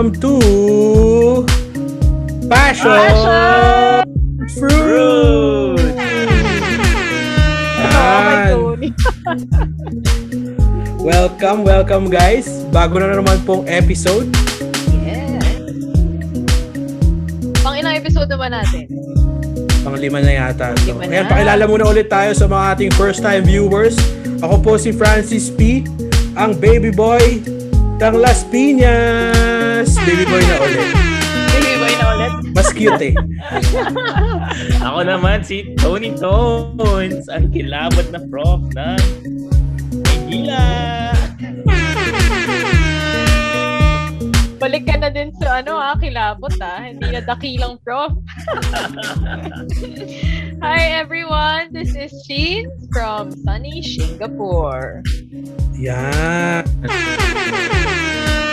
Welcome to Passion, Passion Fruit. Yan. welcome, welcome guys. Bago na naman pong episode. Yes. Pang ilang episode naman natin? Pang lima na yata. So, Lima na. ayan, pakilala muna ulit tayo sa mga ating first time viewers. Ako po si Francis P. Ang baby boy ng Las Piñas. Baby boy na ulit. Baby boy na ulit. Mas cute eh. Ako naman si Tony Tones, ang kilabot na prof ng Maynila. Balik ka na din sa ano ha, kilabot ha. Hindi na dakilang prof. Hi everyone, this is Sheen from sunny Singapore.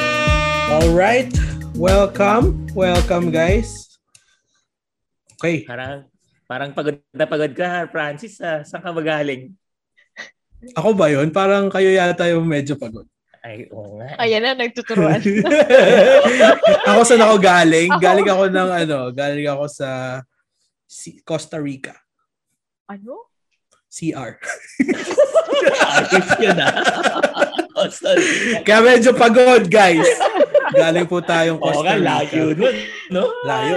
Yan. Alright. Welcome. Welcome guys. Okay. Parang, parang pagod na pagod ka, Francis. Ah. Saan ka magaling? Ako ba yun? Parang kayo yata yung medyo pagod. Ay, oo nga. Ayan na, nagtuturuan. ako saan ako galing? Ako- Galing ako ng ano, galing ako sa si- Costa Rica. ano? CR. Ayos yun ah. Oh, sorry. Kaya medyo pagod, guys. Galing po tayong Oo Costa Rica. layo nun. No? Layo.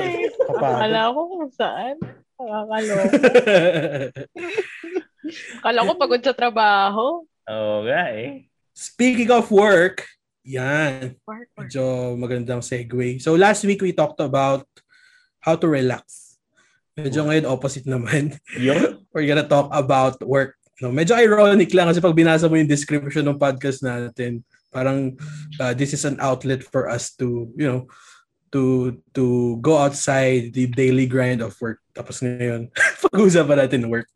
Akala ko kung saan. Akala ko. Akala ko pagod sa trabaho. Oo nga eh. Speaking of work, yan. Work, work. Medyo magandang segue. So last week we talked about how to relax. Medyo ngayon opposite naman. Yun. We're gonna talk about work. No, medyo ironic lang kasi pag binasa mo yung description ng podcast natin, parang uh, this is an outlet for us to, you know, to to go outside the daily grind of work. Tapos ngayon, pag-uusapan natin work.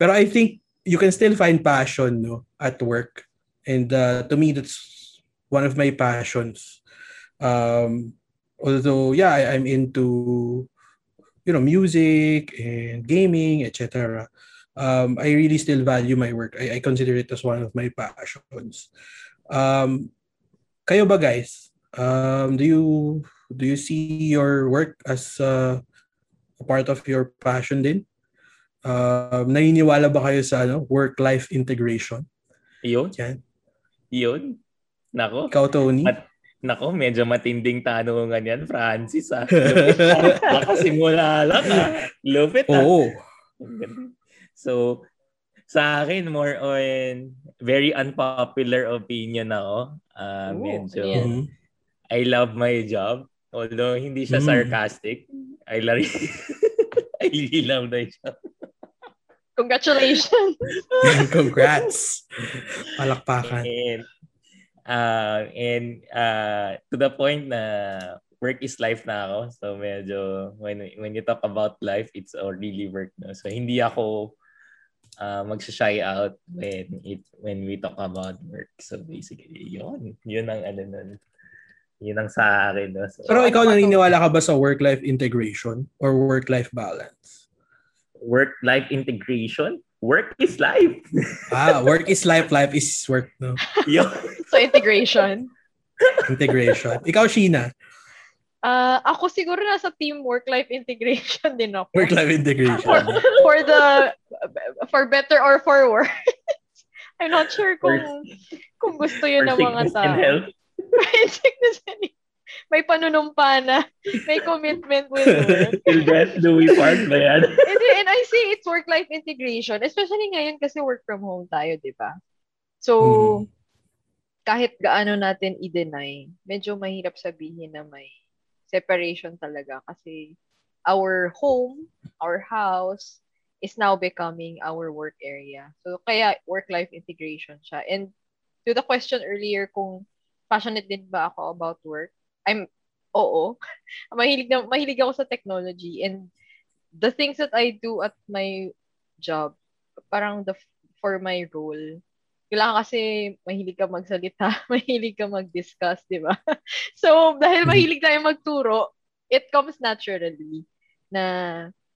Pero I think you can still find passion no at work. And uh, to me that's one of my passions. Um although yeah, I, I'm into you know music and gaming, etc. Um, I really still value my work. I, I consider it as one of my passions. Um, kayo ba guys? Um, do you do you see your work as uh, a part of your passion din? Um, naniniwala ba kayo sa ano, work-life integration? Yun. Yan. Yun. Nako. Ikaw, Tony? At- Nako, medyo matinding tanungan yan, Francis. Ah. Nakasimula lang. Ah. Lupit. Ah. Oo. So, sa akin, more on very unpopular opinion ako. Uh, Ooh, medyo. Mhm. I love my job. Although, hindi siya Mm. sarcastic. I, love I really love my job. Congratulations. Congrats. Palakpakan. And, uh, and uh, to the point na work is life na ako. So medyo when when you talk about life, it's all really work no. So hindi ako uh, magsha-shy out when it when we talk about work. So basically, yun. Yun ang ano nun. Yun ang sa akin. No? So, Pero ikaw naniniwala ka ba sa work-life integration or work-life balance? work-life integration? Work is life. Ah, work is life, life is work. No? So, integration. Integration. Ikaw, Sheena. Ah, ako siguro nasa team work-life integration din ako. Work-life for, integration. for the for better or for worse. I'm not sure kung kung gusto yun ng For mga tao. health. For sickness and may panunumpa na, may commitment with work. Till death do we part ba yan? and, and I say it's work-life integration, especially ngayon kasi work from home tayo, di ba? So, Mhm. kahit gaano natin i-deny, medyo mahirap sabihin na may separation talaga kasi our home, our house, is now becoming our work area. So, kaya work-life integration siya. And to the question earlier kung passionate din ba ako about work, I'm, oo. mahilig, na, mahilig ako sa technology and the things that I do at my job, parang the for my role, kailangan kasi mahilig ka magsalita, mahilig ka mag-discuss, di ba? so, dahil mahilig tayo magturo, it comes naturally na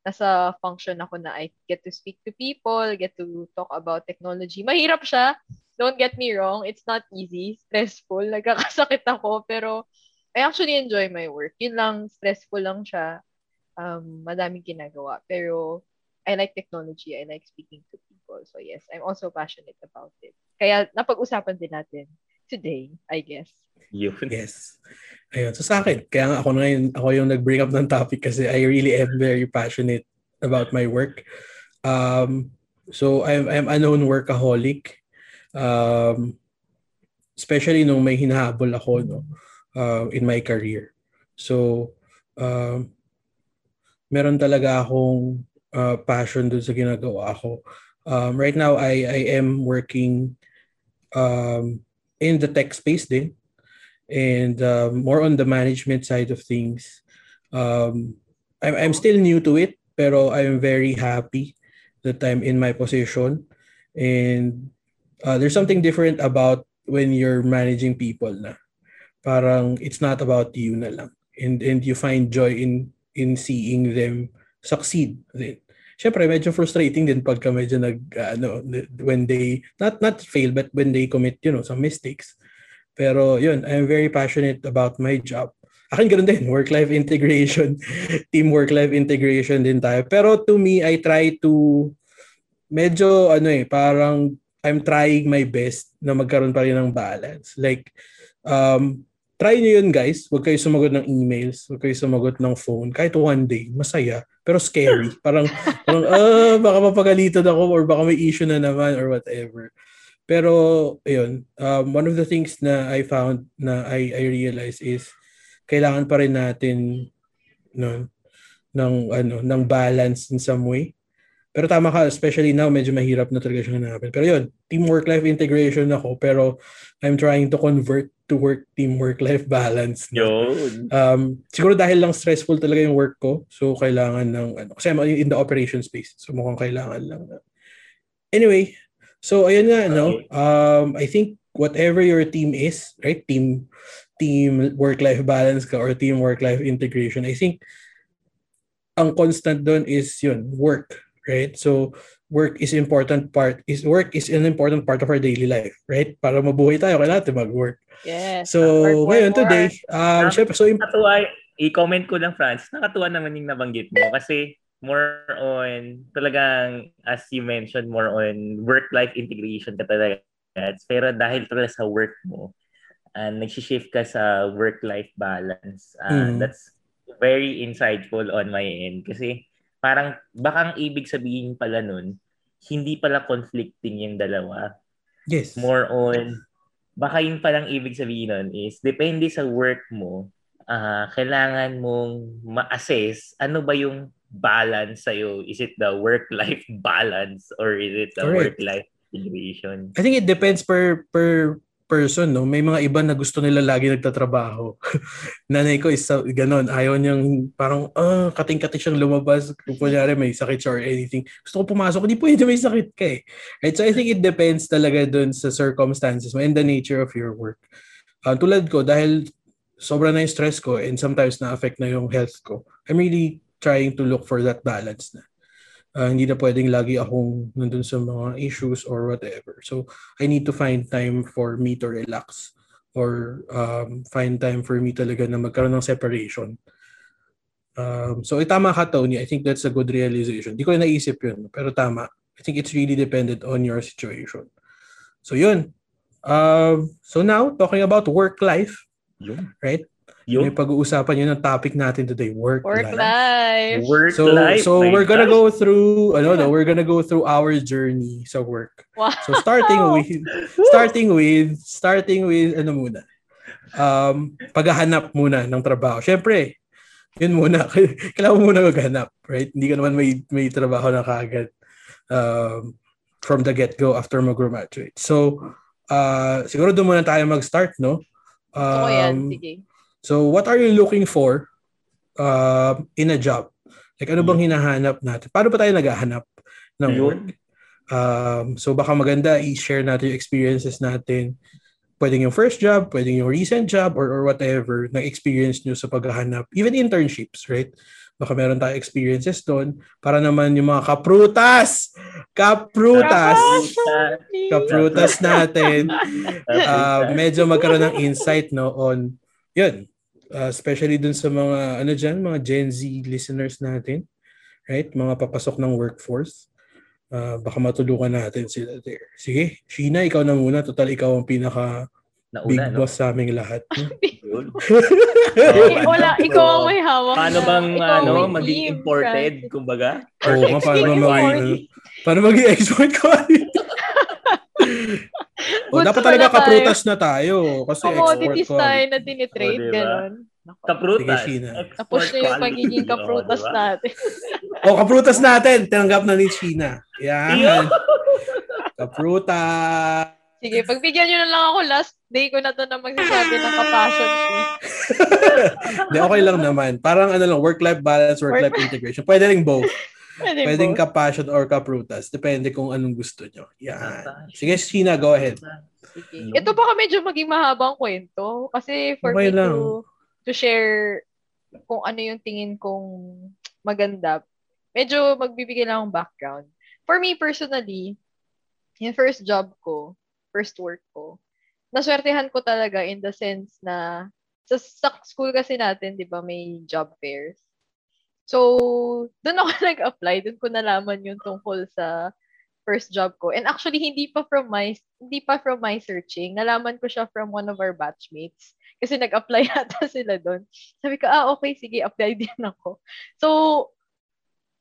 nasa function ako na I get to speak to people, get to talk about technology. Mahirap siya don't get me wrong, it's not easy, stressful, nagkakasakit ako, pero I actually enjoy my work. Yun lang, stressful lang siya. Um, madaming ginagawa. Pero I like technology. I like speaking to people. So yes, I'm also passionate about it. Kaya napag-usapan din natin today, I guess. Yun. Yes. Ayun. So sa akin, kaya nga ako ngayon, ako yung nag-bring up ng topic kasi I really am very passionate about my work. Um, so I'm, I'm a known workaholic. Um, especially nung may hinahabol ako no, uh, in my career. So, um, meron talaga akong uh, passion dun sa ginagawa ko. Um, right now, I, I am working um, in the tech space then and um, more on the management side of things. Um, I'm, I'm still new to it, pero I'm very happy that I'm in my position. And uh, there's something different about when you're managing people na. Parang it's not about you na lang. And, and you find joy in in seeing them succeed din. Siyempre, medyo frustrating din pagka medyo nag, uh, ano, when they, not not fail, but when they commit, you know, some mistakes. Pero yun, I'm very passionate about my job. Akin ganoon din, work-life integration, team work-life integration din tayo. Pero to me, I try to, medyo ano eh, parang I'm trying my best na magkaroon pa rin ng balance. Like, um, try nyo yun guys. Huwag kayo sumagot ng emails. Huwag kayo sumagot ng phone. Kahit one day, masaya. Pero scary. Parang, parang ah, baka mapagalitan ako or baka may issue na naman or whatever. Pero, ayun. Um, one of the things na I found na I, I realized is kailangan pa rin natin no, ng, ano, ng balance in some way. Pero tama ka, especially now, medyo mahirap na talaga siyang hanapin. Pero yun, team work-life integration ako, pero I'm trying to convert to work team work-life balance. Yun. Um, siguro dahil lang stressful talaga yung work ko, so kailangan ng, ano, kasi I'm in the operation space, so mukhang kailangan lang. Na. Anyway, so ayun nga, no, um, I think whatever your team is, right, team, team work-life balance ka or team work-life integration, I think ang constant doon is yun, work right? So work is important part is work is an important part of our daily life, right? Para mabuhay tayo, kailangan natin mag-work. Yes. So work, ngayon work, today, um, Nakaka- syempre, so im- Nakatuwa, i-comment ko lang, Franz. Nakatuwa naman yung nabanggit mo kasi more on, talagang, as you mentioned, more on work-life integration ka talaga. Pero dahil talaga sa work mo, uh, nag-shift ka sa work-life balance. Uh, Mm. That's very insightful on my end. Kasi parang baka ang ibig sabihin pala nun, hindi pala conflicting yung dalawa. yes. More on, baka yun palang ibig sabihin nun is, depende sa work mo, ah kailangan mong ma-assess ano ba yung balance sa'yo. Is it the work-life balance or is it the Correct. work-life integration? I think it depends per per person, no? May mga iba na gusto nila lagi nagtatrabaho. Nanay ko is ganon. Ayaw niyang parang, ah, kating-kating siyang lumabas. Kung kunyari may sakit siya or anything. Gusto ko pumasok. Hindi pwede may sakit ka eh. Right? So I think it depends talaga dun sa circumstances mo and the nature of your work. Uh, tulad ko, dahil sobra na yung stress ko and sometimes na-affect na yung health ko, I'm really trying to look for that balance na. Uh, hindi na pwedeng lagi akong nandun sa mga issues or whatever. So, I need to find time for me to relax or um, find time for me talaga na magkaroon ng separation. Um, so, eh, tama ka, Tony. I think that's a good realization. Di ko na naisip yun, pero tama. I think it's really dependent on your situation. So, yun. Um, so now, talking about work-life, Yun. right? Yun. May pag-uusapan yun ng topic natin today, work-life. Work life. Work So life. so my we're gonna gosh. go through ano no, we're gonna go through our journey sa work. Wow. So starting with starting with starting with ano muna. Um paghahanap muna ng trabaho. Syempre, yun muna. Kailangan mo muna maghanap, right? Hindi ka naman may may trabaho na kaagad um, from the get-go after mag-graduate. So, uh, siguro doon muna tayo mag-start, no? Gusto ko yan. Um, Sige. So, what are you looking for uh, in a job? Like, ano bang hinahanap natin? Paano ba tayo naghahanap ng work? Um, so, baka maganda i-share natin yung experiences natin. Pwedeng yung first job, pwedeng yung recent job, or, or whatever na experience nyo sa paghahanap. Even internships, right? baka meron tayong experiences doon para naman yung mga kaprutas, kaprutas, kaprutas natin, uh, medyo magkaroon ng insight no on yun, uh, especially dun sa mga ano diyan, mga Gen Z listeners natin, right? Mga papasok ng workforce. Uh, baka matulungan natin sila there. Sige, Sheena, ikaw na muna. Total, ikaw ang pinaka Nauna, big no? boss sa aming lahat. oh, wala, ikaw ang may hawak. Paano bang ano, maging imported, kumbaga? Oo, oh, paano maging, paano maging export ko? oh, dapat talaga kaprutas na tayo. Kasi Commodities tayo na tinitrade, oh, diba? gano'n. Kaprutas. Tapos na yung pagiging kaprutas oh, diba? natin. oh, kaprutas natin. Tinanggap na ni China. Yan. kaprutas. Sige, pagbigyan nyo na lang ako last day ko na to na magsasabi ng kapassion Hindi, okay lang naman. Parang ano lang, work-life balance, work-life integration. Pwede rin both. Pwede Pwedeng both. ka-passion or ka-prutas. Depende kung anong gusto nyo. Yan. Sige, Sheena, go ahead. Sige. Ito baka medyo maging mahabang kwento. Kasi for okay me lang. to to share kung ano yung tingin kong maganda, medyo magbibigay lang akong background. For me personally, yung first job ko, first work ko, naswertehan ko talaga in the sense na sa, sa school kasi natin, di ba, may job fairs. So, doon ako nag-apply. Doon ko nalaman yung tungkol sa first job ko. And actually, hindi pa from my hindi pa from my searching. Nalaman ko siya from one of our batchmates. Kasi nag-apply yata sila doon. Sabi ko, ah, okay, sige, apply din ako. So,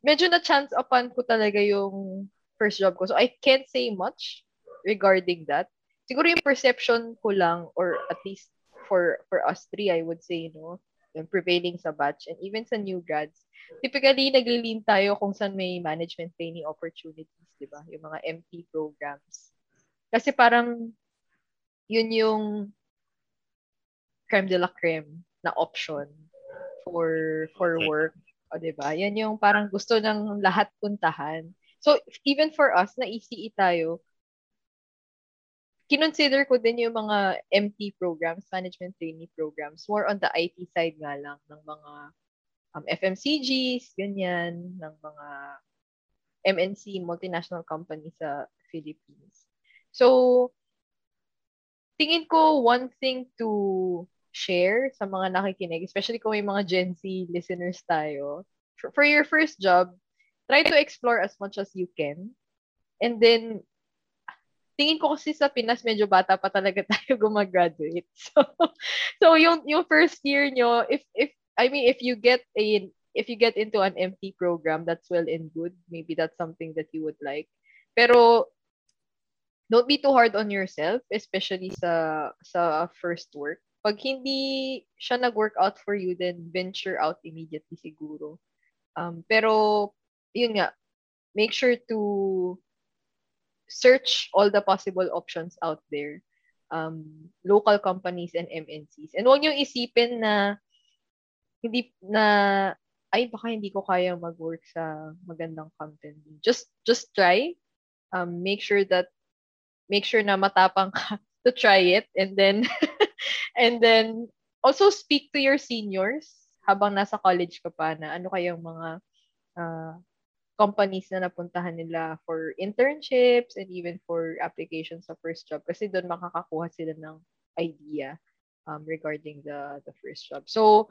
medyo na chance upon ko talaga yung first job ko. So, I can't say much regarding that. Siguro yung perception ko lang, or at least for for us three, I would say, know, yung prevailing sa batch and even sa new grads, typically naglilin tayo kung saan may management training opportunities, di ba? Yung mga MP programs. Kasi parang yun yung creme de la creme na option for for work. O, di ba? Yan yung parang gusto ng lahat puntahan. So, even for us, na ECE tayo, kinonsider ko din yung mga MT programs, management trainee programs, more on the IT side nga lang ng mga um, FMCGs, ganyan, ng mga MNC, multinational company sa Philippines. So, tingin ko one thing to share sa mga nakikinig, especially kung may mga Gen Z listeners tayo, for, for your first job, try to explore as much as you can. And then, tingin ko kasi sa Pinas medyo bata pa talaga tayo gumagraduate. So so yung yung first year nyo if if I mean if you get a if you get into an MT program that's well and good, maybe that's something that you would like. Pero don't be too hard on yourself, especially sa sa first work. Pag hindi siya nag-work out for you, then venture out immediately siguro. Um, pero, yun nga, make sure to search all the possible options out there. Um, local companies and MNCs. And huwag niyong isipin na hindi na ay baka hindi ko kaya mag-work sa magandang company. Just just try. Um, make sure that make sure na matapang ka to try it and then and then also speak to your seniors habang nasa college ka pa na ano kayang mga uh, companies na napuntahan nila for internships and even for applications sa first job kasi doon makakakuha sila ng idea um, regarding the the first job. So,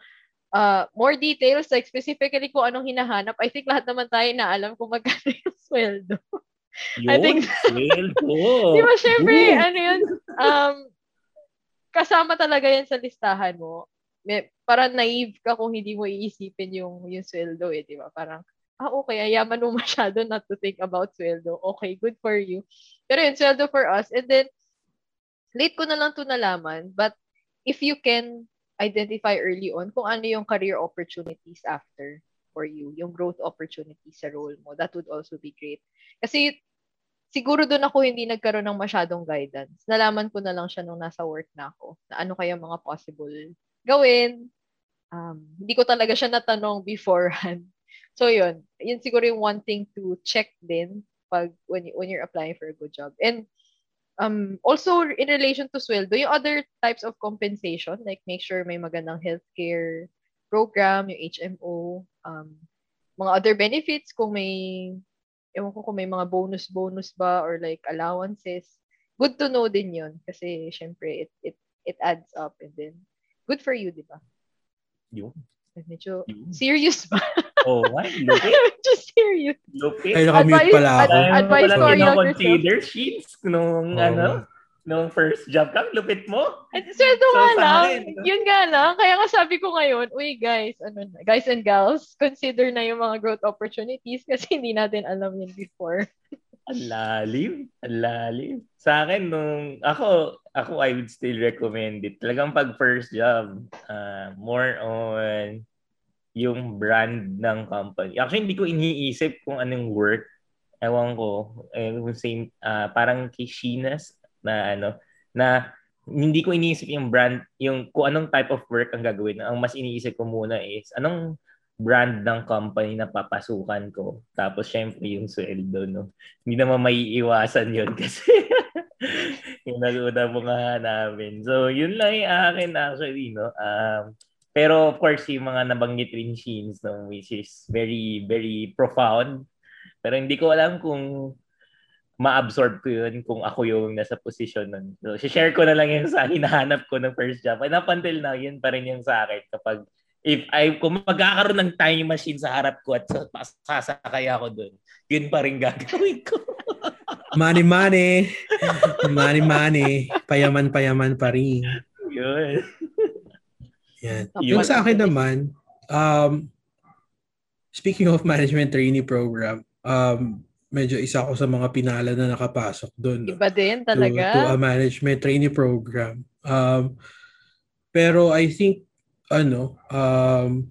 uh, more details, like specifically kung anong hinahanap, I think lahat naman tayo na alam kung magkano yung sweldo. Yun, I think, sweldo. Di ba, syempre, Ooh. ano yun, um, kasama talaga yan sa listahan mo. May, para naive ka kung hindi mo iisipin yung, yung sweldo eh, di ba? Parang, ah, okay, ayaman mo masyado not to think about sweldo. Okay, good for you. Pero yun, sweldo for us. And then, late ko na lang to nalaman, but if you can identify early on kung ano yung career opportunities after for you, yung growth opportunities sa role mo, that would also be great. Kasi siguro doon ako hindi nagkaroon ng masyadong guidance. Nalaman ko na lang siya nung nasa work na ako, na ano kaya mga possible gawin. Um, hindi ko talaga siya natanong beforehand. So yun, yun siguro yung one thing to check din pag when you, when you're applying for a good job. And um also in relation to sweldo, yung other types of compensation like make sure may magandang healthcare program, yung HMO, um, mga other benefits kung may ewan ko kung may mga bonus-bonus ba or like allowances. Good to know din yun kasi syempre it it it adds up and then good for you, di ba? Yun. Medyo Yun. serious ba? Oh, why? Lupit. Medyo serious. Lupit. Ay, nakamute Advice- pala ako. advice mo to our younger consider sheets nung Oo. ano, nung first job ka, lupit mo. At sweldo So, nga lang. Yun nga lang. Kaya nga sabi ko ngayon, uy guys, ano na, guys and gals, consider na yung mga growth opportunities kasi hindi natin alam yun before. Ang lalim. Ang lalim. Sa akin, nung ako, ako, I would still recommend it. Talagang pag first job, uh, more on yung brand ng company. Actually, hindi ko iniisip kung anong work. Ewan ko. Eh, same, ah, parang kay Sheena's na ano, na hindi ko iniisip yung brand, yung kung anong type of work ang gagawin. Ang mas iniisip ko muna is, anong brand ng company na papasukan ko. Tapos, syempre, yung sweldo, no? Hindi naman may iwasan yun kasi yung naguna mo nga namin. So, yun lang yung akin actually, no? Um, pero, of course, yung mga nabanggit rin scenes, no? Which is very, very profound. Pero hindi ko alam kung ma-absorb ko yun kung ako yung nasa posisyon nun. So, share ko na lang yung sa hinahanap ko ng first job. And up until now, yun pa rin yung sa akin. Kapag, if I, kung magkakaroon ng time machine sa harap ko at sa- sasakay ako dun, yun pa rin gagawin ko. Money, money. Money, money. Payaman, payaman pa rin. yun. Yan. Yung sa akin naman, um, speaking of management trainee program, um, medyo isa ako sa mga pinala na nakapasok doon. Iba din to, to talaga. a management trainee program. Um, pero I think, ano, um,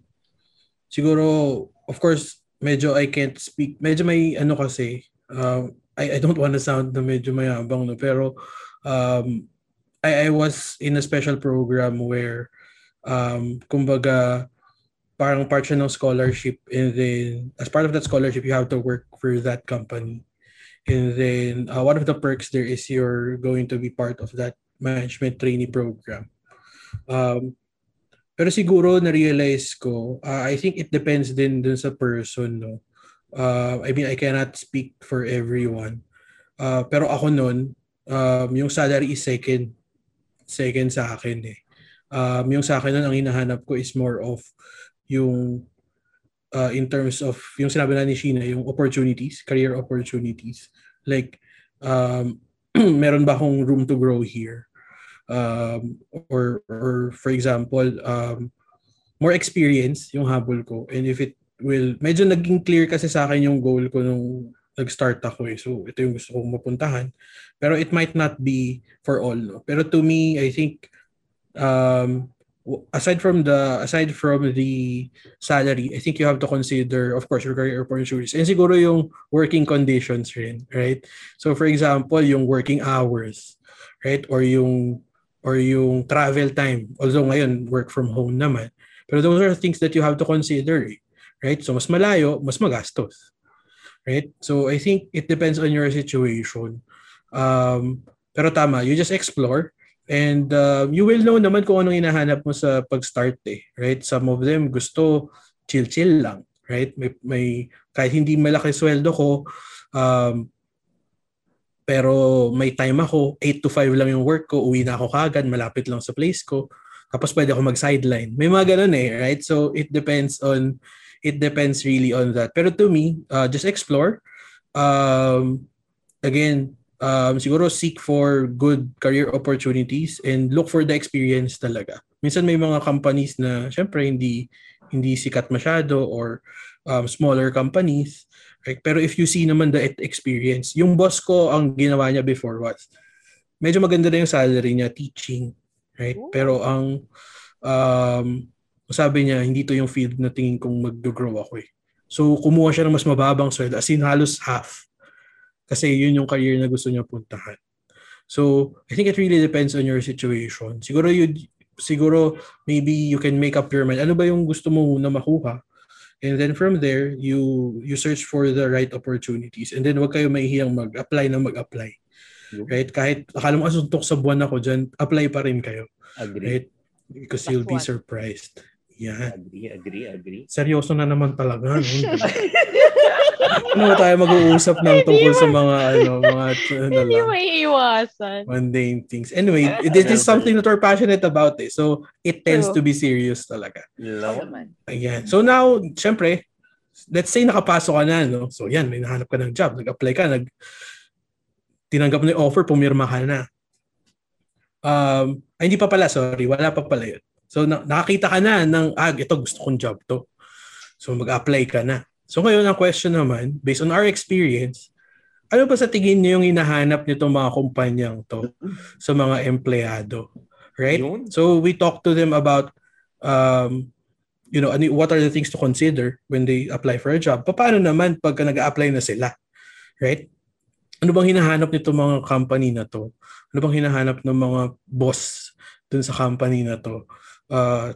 siguro, of course, medyo I can't speak, medyo may ano kasi, um, I, I don't want to sound na medyo mayabang, no? pero um, I, I was in a special program where, um, kumbaga, parang part siya ng scholarship and then as part of that scholarship you have to work for that company and then uh, one of the perks there is you're going to be part of that management trainee program um, pero siguro na-realize ko uh, I think it depends din dun sa person no uh, I mean I cannot speak for everyone uh, pero ako nun um, yung salary is second second sa akin eh um, yung sa akin nun ang hinahanap ko is more of yung uh, in terms of yung sinabi na ni Sheena, yung opportunities, career opportunities. Like, um, meron ba akong room to grow here? Um, or, or for example, um, more experience yung habol ko. And if it will, medyo naging clear kasi sa akin yung goal ko nung nag-start ako eh. So, ito yung gusto kong mapuntahan. Pero it might not be for all. No? Pero to me, I think, um, aside from the aside from the salary, I think you have to consider, of course, your career opportunities and siguro yung working conditions rin, right? So for example, yung working hours, right? Or yung or yung travel time. Although ngayon work from home naman. Pero those are things that you have to consider, eh, right? So mas malayo, mas magastos. Right? So I think it depends on your situation. Um, pero tama, you just explore And uh, you will know naman kung anong hinahanap mo sa pag-start eh, right? Some of them gusto chill-chill lang, right? May, may kahit hindi malaki sweldo ko, um, pero may time ako, 8 to 5 lang yung work ko, uwi na ako kagad, malapit lang sa place ko, tapos pwede ako mag-sideline. May mga ganun eh, right? So it depends on, it depends really on that. Pero to me, uh, just explore. Um, again, um, siguro seek for good career opportunities and look for the experience talaga. Minsan may mga companies na syempre hindi hindi sikat masyado or um, smaller companies. Right? Pero if you see naman the experience, yung boss ko ang ginawa niya before was medyo maganda na yung salary niya teaching, right? Pero ang um, sabi niya hindi to yung field na tingin kong mag-grow ako eh. So kumuha siya ng mas mababang sweldo as in halos half kasi yun yung career na gusto niya puntahan. So, I think it really depends on your situation. Siguro you siguro maybe you can make up your mind. Ano ba yung gusto mo na makuha? And then from there, you you search for the right opportunities. And then wag kayo mahihiyang mag-apply na mag-apply. Right? Kahit akala mo asuntok sa buwan ako dyan, apply pa rin kayo. Agree. Right? Because you'll be surprised. Yan. Agree, agree, agree. Seryoso na naman talaga. No? ano ba tayo mag-uusap ng tungkol sa mga ano, mga ano Hindi lang, may iwasan. mundane things. Anyway, this is something that we're passionate about eh. So, it tends True. to be serious talaga. Love. Ayan. So now, syempre, let's say nakapasok ka na, no? So yan, may nahanap ka ng job, nag-apply ka, nag tinanggap mo yung offer, pumirma ka na. Um, ay, hindi pa pala, sorry, wala pa pala yun. So na- nakakita ka na ng, ah, ito gusto kong job to. So mag-apply ka na. So ngayon, ang question naman, based on our experience, ano ba sa tingin niyo yung hinahanap nitong mga kumpanyang to sa mga empleyado? Right? Yun. So we talk to them about um, you know, ano, what are the things to consider when they apply for a job? Paano naman pagka nag-apply na sila? Right? Ano bang hinahanap nito mga company na to? Ano bang hinahanap ng mga boss dun sa company na to uh,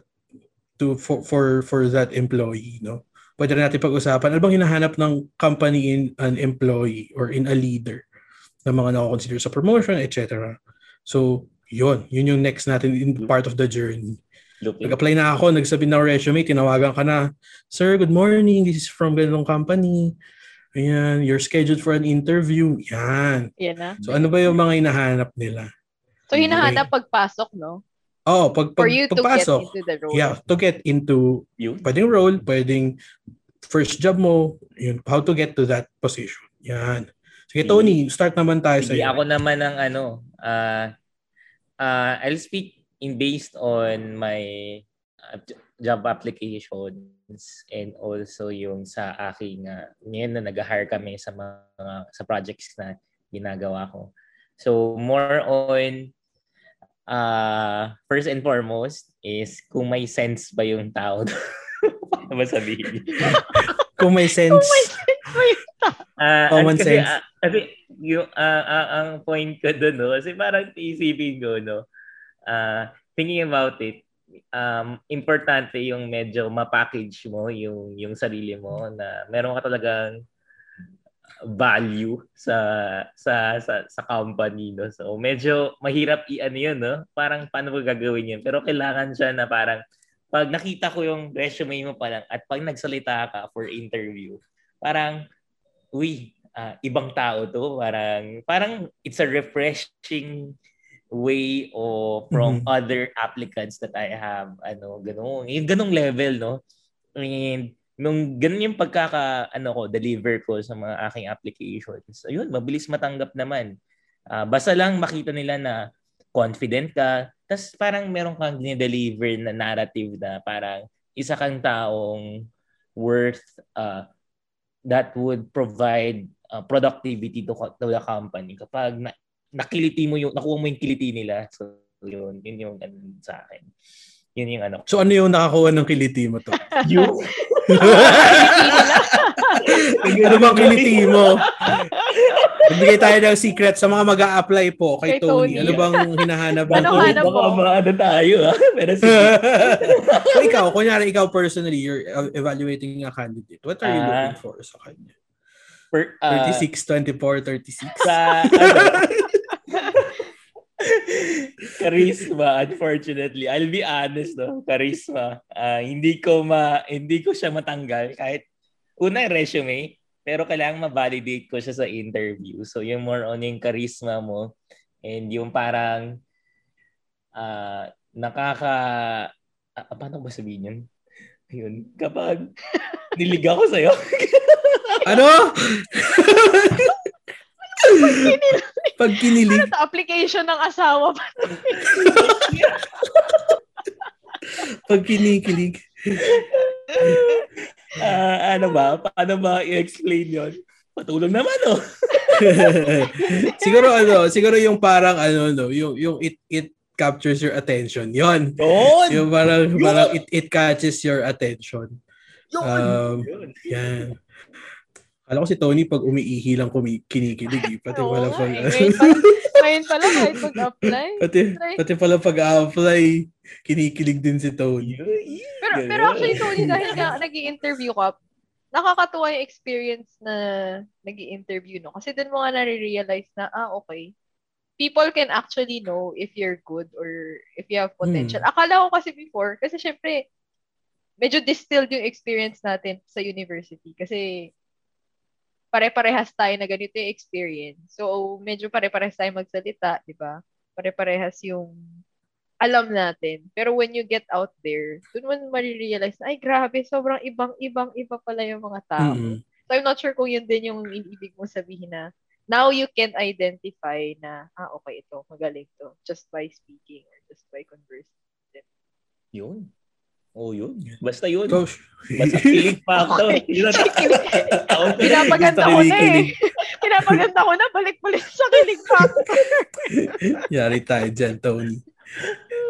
to for, for for that employee, no? Pwede rin natin pag-usapan ano bang hinahanap ng company in an employee or in a leader na mga nako-consider sa promotion, etc. So, yun. Yun yung next natin in part of the journey. Looking. Nag-apply na ako, nagsabi na resume, tinawagan ka na, Sir, good morning. This is from ganitong company. Ayan, you're scheduled for an interview. Yan. Yan na. So ano ba yung mga hinahanap nila? So, hinahanap pagpasok, no? Oh, pag, pag For you to get pagpasok, into the role. yeah, to get into Yun. pwedeng role, pwedeng first job mo, yun, how to get to that position. Yan. Sige, Tony, start naman tayo sa Sige, ako naman ang ano, uh, uh, I'll speak in based on my uh, job applications and also yung sa aking uh, ngayon na nag-hire kami sa mga sa projects na ginagawa ko. So more on uh, first and foremost is kung may sense ba yung tao. Paano ba sabihin? Kung may sense. Oh my Ah, Common kasi, sense. ah, kasi yung ah, ah, ang point ko doon no, kasi parang isipin ko no. ah thinking about it, um importante yung medyo ma-package mo yung yung sarili mo na meron ka talagang value sa sa sa sa company no. So medyo mahirap i-ano yun no. Parang paano mo gagawin yun? Pero kailangan siya na parang pag nakita ko yung resume mo pa lang at pag nagsalita ka for interview, parang uy, ah, ibang tao to. Parang, parang it's a refreshing way of from Mhm. other applicants that I have. Ano, ganun. Yung ganung level, no? And nung ganun yung pagkaka, ano ko, deliver ko sa mga aking applications. Ayun, mabilis matanggap naman. Ah, basta lang makita nila na confident ka. Tapos parang meron kang deliver na narrative na parang isa kang taong worth uh, that would provide uh, productivity to, to the company kapag na, nakiliti mo yung nakuha mo yung kiliti nila so yun yun yung ano sa akin yun yung ano So ano yung nakakuha ng kiliti mo to? yung ano bang kiliti mo? Bigay tayo ng secret sa mga mag apply po kay, Kay Tony. Tony. Ano bang hinahanap Ano ng hanap baka mo? maano tayo ha pero sige so ikaw, kunyari ikaw personally, you're uh, evaluating a candidate. What are you Ah. looking for sa kanya? per, uh, 36, 24, 36? sa ano, charisma unfortunately. I'll be honest no? Charisma Ah, hindi ko ma hindi ko siya matanggal kahit una yung resume pero kailangan ma-validate ko siya sa interview. So yung more on yung charisma mo and yung parang ah nakaka ah, paano ba sabihin yun? Yun kapag nilig ako sa'yo. Ano? Pag kinilig. Ano to? Application ng asawa pa. Pag kinikilig. Ah, ano ba? Paano ba i-explain yon? Patulong naman, oh. siguro ano, siguro yung parang ano no, yung yung it it captures your attention. Yon. Yun! Yung parang Yun! parang it it catches your attention. Yun! Um, Yun. Yan. Alam ko si Tony pag umiihi lang kumi- kinikilig. Eh. Pati Oo wala nga pag eh. Ngayon pa, ngayon pa lang kahit mag-apply. pati, Try. pati pala pag-apply, kinikilig din si Tony. Pero, Ganun. pero actually, Tony, dahil nga nag interview ka, nakakatuwa yung experience na nag interview no? Kasi dun mo nga nare-realize na, ah, okay, people can actually know if you're good or if you have potential. Hmm. Akala ko kasi before, kasi syempre, medyo distilled yung experience natin sa university kasi pare-parehas tayo na ganito yung experience. So, medyo pare-parehas tayo magsalita, di ba? Pare-parehas yung alam natin. Pero when you get out there, dun mo marirealize na, ay grabe, sobrang ibang-ibang iba pala yung mga tao. Mm-hmm. So, I'm not sure kung yun din yung ibig mo sabihin na now you can identify na, ah, okay, ito, magaling to, just by speaking or just by conversing. Yun. Oh, yun. Basta yun. Coach. Basta kilig factor. Pinapaganda ko na eh. Pinapaganda ko na, balik-balik sa kilig factor. Yari tayo dyan, Tony.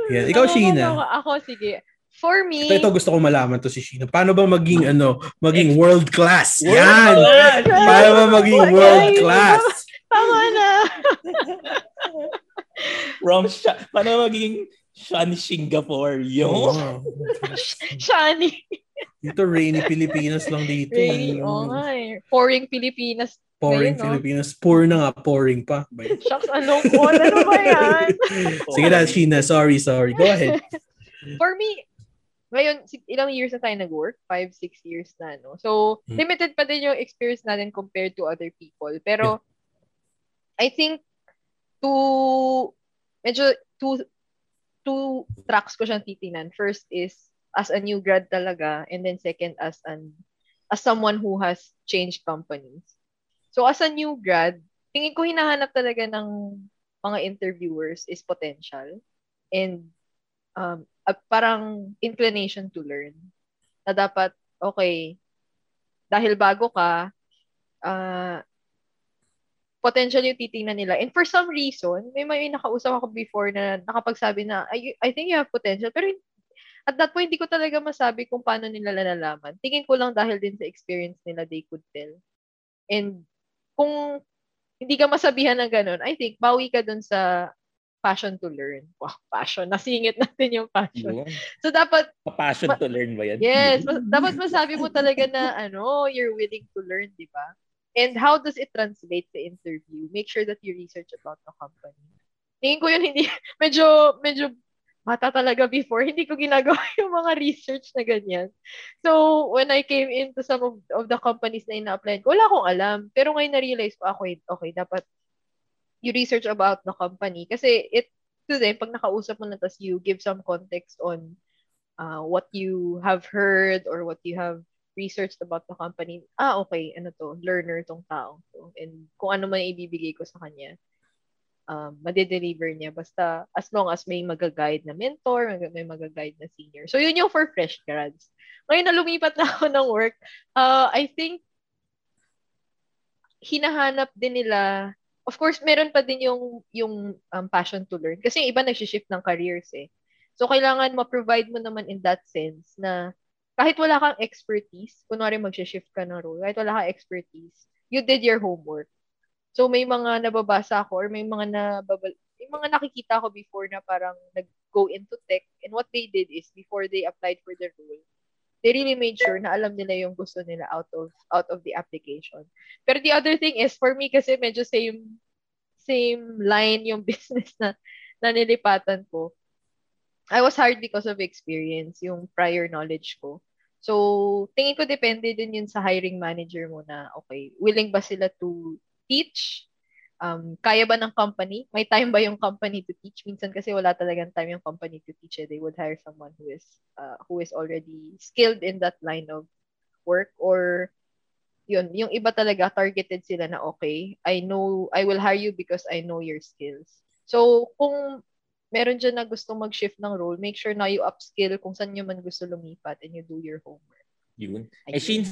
Yan. Ikaw, Ako, Sheena. ako, ako, sige. For me, Ito, ito gusto ko malaman to si Sheena. Paano ba maging ano, maging world class? World Yan. class! Paano ba maging Okay. world class? tama na. From Sha- paano magiging Shan Singapore? Yun. Oh, Shani. Ito, rainy Pilipinas lang dito. Rainy. Oo nga eh. Pouring Pilipinas. Pouring Ayun, no? Pilipinas. Pour na nga, pouring pa. Bay. Shucks, anong call? Ano ba yan? Sige na, Sheena. Sorry, sorry. Go ahead. For me, ngayon, si- ilang years na tayo nag-work? Five, six years na, no? So, Hmm. limited pa din yung experience natin compared to other people. Pero, I think, two, medyo, two, two tracks ko siyang titingnan. First is, as a new grad talaga, and then second, as an, as someone who has changed companies. So, as a new grad, tingin ko hinahanap talaga ng mga interviewers is potential and um, parang inclination to learn. Na dapat, okay, dahil bago ka, uh, potential yung titingnan nila. And for some reason, may may nakausap ako before na nakapagsabi na, I, I think you have potential. Pero at that point, hindi ko talaga masabi kung paano nila nalalaman. Tingin ko lang dahil din sa experience nila, they could tell. And kung hindi ka masabihan ng ganun, I think, bawi ka dun sa passion to learn. Wow, passion. Nasingit natin yung passion. Yun. So, dapat, Pa-passion to learn ba yan? yes, mas- dapat masabi mo talaga na, ano, you're willing to learn, di ba? And how does it translate sa interview? Make sure that you research about the company. Tingin ko yun, hindi, medyo, medyo bata talaga before. Hindi ko ginagawa yung mga research na ganyan. So, when I came into some of, of the companies na ina-apply ko, wala akong alam. Pero ngayon na-realize ko, okay, okay, dapat you research about the company. Kasi it, to them, pag nakausap mo na, tas you give some context on uh, what you have heard or what you have researched about the company, ah, okay, ano to, learner tong tao to. And kung ano man ibibigay ko sa kanya, um, madedeliver niya. Basta as long as may magaguide na mentor, may magaguide na senior. So, yun yung for fresh grads. Ngayon na lumipat na ako ng work, uh, I think hinahanap din nila of course meron pa din yung yung um, passion to learn kasi yung iba nagshi-shift ng careers eh. So kailangan ma-provide mo naman in that sense na kahit wala kang expertise, kunwari mag-shift ka ng role, kahit wala kang expertise, you did your homework. So may mga nababasa ako or may mga nababal may mga nakikita ko before na parang nag-go into tech and what they did is before they applied for the role, they really made sure na alam nila yung gusto nila out of out of the application. Pero the other thing is for me kasi medyo same same line yung business na na nilipatan ko. I was hired because of experience, yung prior knowledge ko. So, tingin ko depende din yun sa hiring manager mo na, okay, willing ba sila to teach? Um, kaya ba ng company? May time ba yung company to teach? Minsan kasi wala talagang time yung company to teach. Eh. They would hire someone who is uh, who is already skilled in that line of work or yun, yung iba talaga targeted sila na okay, I know, I will hire you because I know your skills. So, kung meron dyan na gusto mag-shift ng role, make sure na you upskill kung saan nyo man gusto lumipat and you do your homework. Yun. Ayun. Eh, Shin,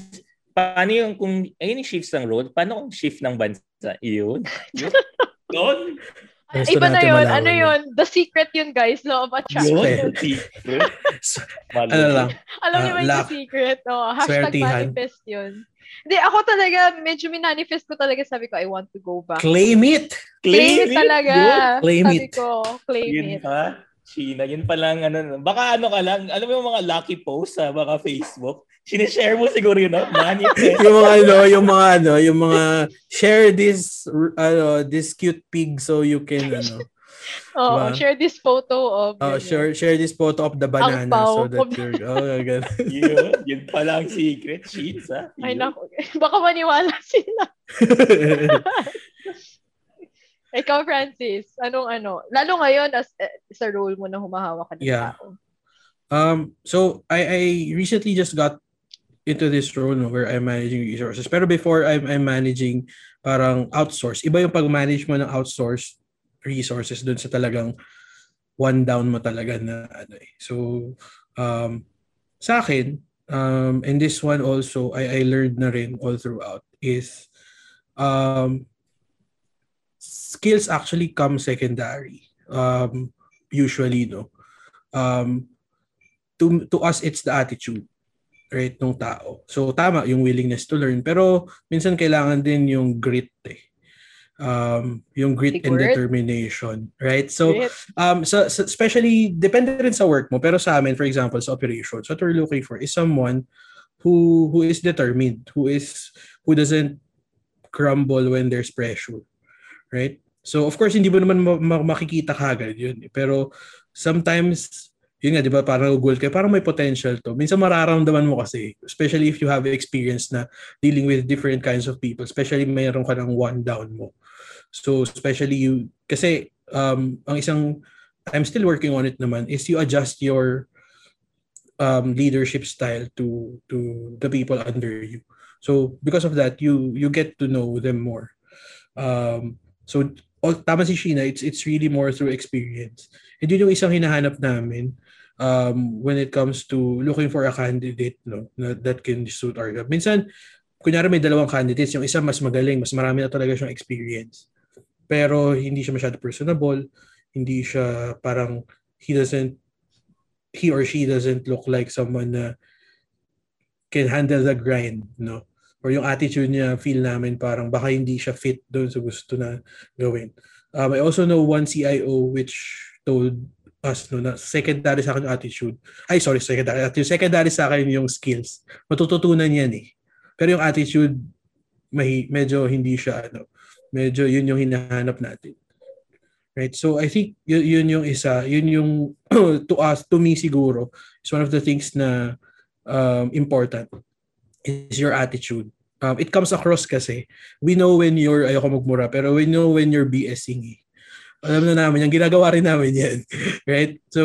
paano yung kung, ayun yung shifts ng role, paano kung shift ng bansa? Yun. Yun. Gusto Iba na yun. malaman Ano yun? The secret yun, guys. Law of attraction. Yun. Secret. Ano lang, Alam niyo ba yung secret? Oh, hashtag Swertihan. manifest yun. Hindi, ako talaga, medyo minanifest ko talaga. Sabi ko, I want to go back. claim it! Claim it talaga. Yun. Claim Sabi it. ko, claim Yun it. pa. Sheena, yun pa lang, ano, baka ano ka lang, alam mo yung mga lucky post sa mga Facebook, sinishare mo siguro yun, no? Manifest. yung mga ano, yung mga ano, yung mga share this ano, this cute pig so you can ano. Oo, Diba? share this photo of... Oh, share share this photo of the banana so that of- you're oh, ganun. yun, yun pala ang secret sheets, ha? Ay, naku. Baka maniwala sila. Ikaw, Francis, anong ano? Lalo ngayon as eh, sa role mo na humahawak ka ng Yeah. tao. Um, so I, I recently just got into this role no, where I'm managing resources. Pero before I'm, I'm managing parang outsource. Iba yung pag-manage mo ng outsource resources dun sa talagang one down mo talaga na ano eh. So, um, sa akin, um, and this one also, I, I learned na rin all throughout is um, skills actually come secondary. Um, usually, no? Um, to, to us, it's the attitude right ng tao. So tama yung willingness to learn pero minsan kailangan din yung grit eh. Um, yung grit Big and word. determination, right? So um so, so especially depende rin sa work mo pero sa amin for example sa operations what we're looking for is someone who who is determined, who is who doesn't crumble when there's pressure, right? So of course hindi mo naman ma- ma- makikita kagad yun, eh. pero sometimes yun nga, di ba, parang goal ka, parang may potential to. Minsan mararamdaman mo kasi, especially if you have experience na dealing with different kinds of people, especially mayroon ka ng one down mo. So, especially you, kasi um, ang isang, I'm still working on it naman, is you adjust your um, leadership style to to the people under you. So, because of that, you you get to know them more. Um, so, all, tama si Sheena, it's, it's really more through experience. And yun yung isang hinahanap namin um, when it comes to looking for a candidate no, that can suit our job. Minsan, kunyari may dalawang candidates, yung isa mas magaling, mas marami na talaga siyang experience. Pero hindi siya masyado personable, hindi siya parang he doesn't he or she doesn't look like someone na can handle the grind, no? Or yung attitude niya, feel namin parang baka hindi siya fit doon sa gusto na gawin. Um, I also know one CIO which told us no, na secondary sa akin yung attitude. Ay, sorry, secondary. Yung secondary sa akin yung skills. Matututunan yan eh. Pero yung attitude, mahi, medyo hindi siya, ano, medyo yun yung hinahanap natin. Right? So I think yun, yun yung isa, yun yung to us, to me siguro, is one of the things na um, important is your attitude. Um, it comes across kasi, we know when you're, ayoko magmura, pero we know when you're BSing. Alam na namin yan, ginagawa rin namin yan. Right? So,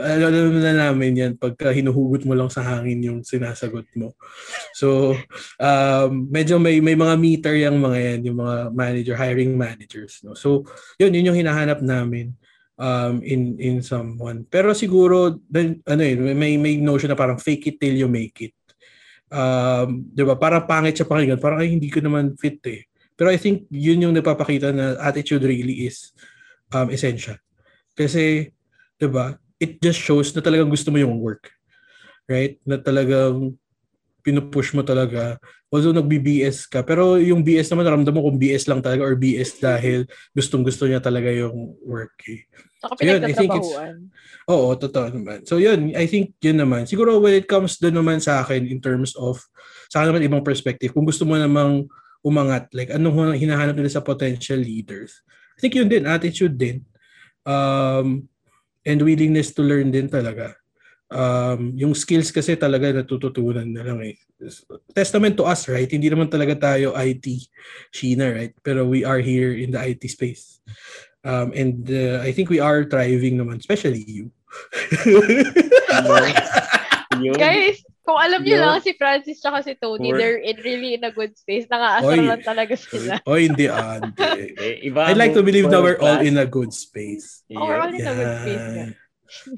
alam na namin yan pagka hinuhugot mo lang sa hangin yung sinasagot mo. So, um, medyo may may mga meter yung mga yan, yung mga manager, hiring managers. No? So, yun, yun yung hinahanap namin um, in in someone. Pero siguro, then, ano eh, may, may notion na parang fake it till you make it. Um, 'di ba? Parang pangit siya pakinggan, parang ay hindi ko naman fit eh. Pero I think yun yung nagpapakita na attitude really is um, essential. Kasi, 'di ba? It just shows na talagang gusto mo yung work. Right? Na talagang pinupush mo talaga. Although nag-BS ka. Pero yung BS naman, naramdaman mo kung BS lang talaga or BS dahil gustong-gusto niya talaga yung work eh. Saka So yun, I think it's-. Oo, totoo naman. So yun, I think yun naman. Siguro when it comes doon naman sa akin in terms of, sa akin naman ibang perspective, kung gusto mo namang umangat, like anong hinahanap nila sa potential leaders. I think yun din, attitude din. Um, and willingness to learn din talaga. Um, yung skills kasi talaga natututunan na lang eh. Testament to us, right? Hindi naman talaga tayo IT, Sheena, right? Pero we are here in the IT space. Um, and uh, I think we are thriving naman, especially you. Guys, kung alam niyo Yun. lang si Francis tsaka si Tony, Or- they're in really in a good space. Nangaasar Oy. lang talaga sila. oh, hindi, ah, hindi. Eh, iba I'd like to believe that we're all in a good space. Yun. Oh, we're all in a good space. Yeah.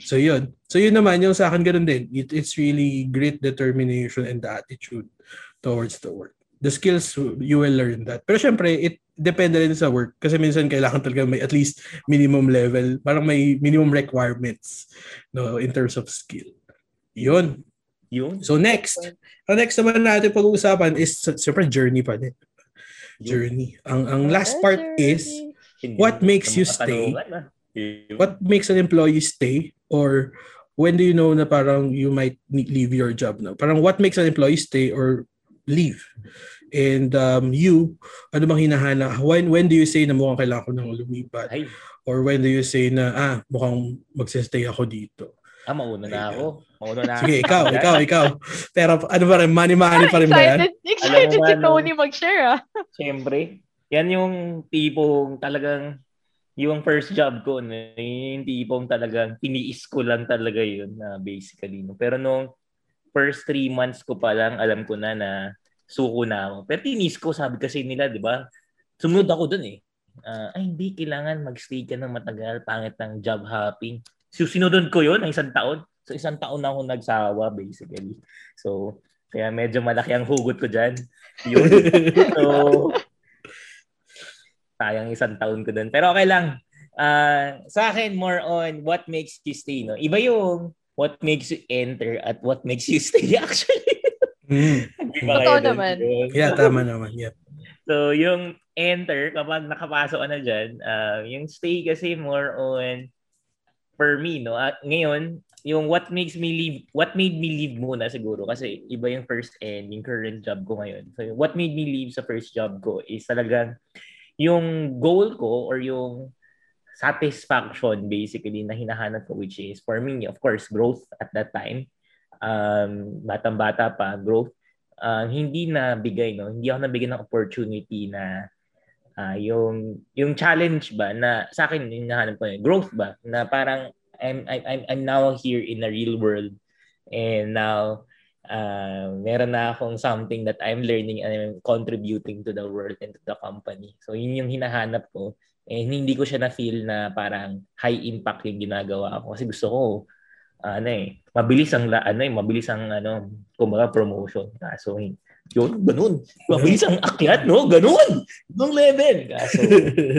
So yun. So yun naman, yung sa akin ganun din. It, it's really great determination and the attitude towards the work. The skills, you will learn that. Pero syempre, it depende rin sa work. Kasi minsan kailangan talaga may at least minimum level. Parang may minimum requirements no, in terms of skill. Yun. Yun. So next, ang next naman natin pag-uusapan is syempre journey pa din. Journey. Ang ang last part is what makes you stay? ah. What makes an employee stay or when do you know na parang you might leave your job no parang what makes an employee stay or leave And um, you, ano bang hinahanap? When, when do you say na mukhang kailangan ko nang lumipat? Ay, Or when do you say na, ah, mukhang magsistay ako dito? ah, mauna na ako. Mauna na Sige, ikaw, ikaw, ikaw. Pero ano ba rin, money-money pa rin ba yan? excited, excited Alam mo ba, si? Tony mag-share ah. Siyempre, yan yung tipong talagang yung first job ko, no, yung tipong talagang tiniis ko lang talaga yun na basically. No. Pero nung first three months ko pa lang, alam ko na na suko na ako. Pero tinis ko, sabi kasi nila, di ba? Sumunod ako dun eh. Ah, ay, hindi, kailangan mag-stay ka ng matagal, pangit ng job hopping. So, sinunod ko yun, ang isang taon. So, isang taon na ako nagsawa, basically. So, kaya medyo malaki ang hugot ko dyan. Yun. So, sayang isang taon ko dun. Pero okay lang. Ah, sa akin, more on what makes you stay. No? Iba yung what makes you enter at what makes you stay actually. Mm. Di ba Totoo naman. Yun. Yeah, tama naman. Yeah. So, yung enter, kapag nakapasok ka na dyan, uh, yung stay kasi more on, for me, no? At ngayon, yung what makes me leave, what made me leave muna siguro kasi iba yung first and yung current job ko ngayon. So, what made me leave sa first job ko is talagang yung goal ko or yung satisfaction basically na hinahanap ko which is for me, of course, growth at that time. Um, batang-bata pa, growth uh, hindi na bigay no hindi ako nabigyan ng opportunity na uh, yung yung challenge ba na sa akin hinahanap ko yun, growth ba na parang I'm I'm I'm now here in a real world and now uh, meron na akong something that I'm learning and I'm contributing to the world and to the company. So yun yung hinahanap ko. And hindi ko siya na-feel na parang high impact yung ginagawa ko kasi gusto ko ano eh, mabilis ang ano eh, mabilis ang ano, kumbaga promotion. Kaso yun, ganun. Mabilis ang akyat, no? Ganun. Ibang level. Kaso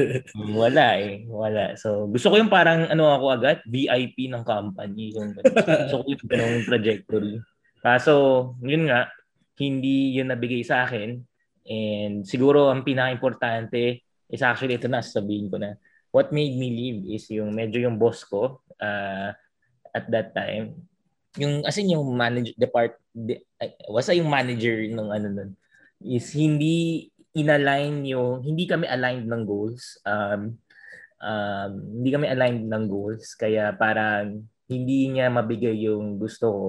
wala eh, wala. So gusto ko yung parang ano ako agad, VIP ng company yung ganun. Gusto ko yung ganung trajectory. Kaso yun nga, hindi yun nabigay sa akin. And siguro ang pinaka-importante is actually ito na sabihin ko na what made me leave is yung medyo yung boss ko uh, at that time. Yung as in yung manager depart de, basta yung manager ng ano nun is hindi inalign yung hindi kami aligned ng goals um, um hindi kami aligned ng goals. Kaya parang hindi niya mabigay yung gusto ko.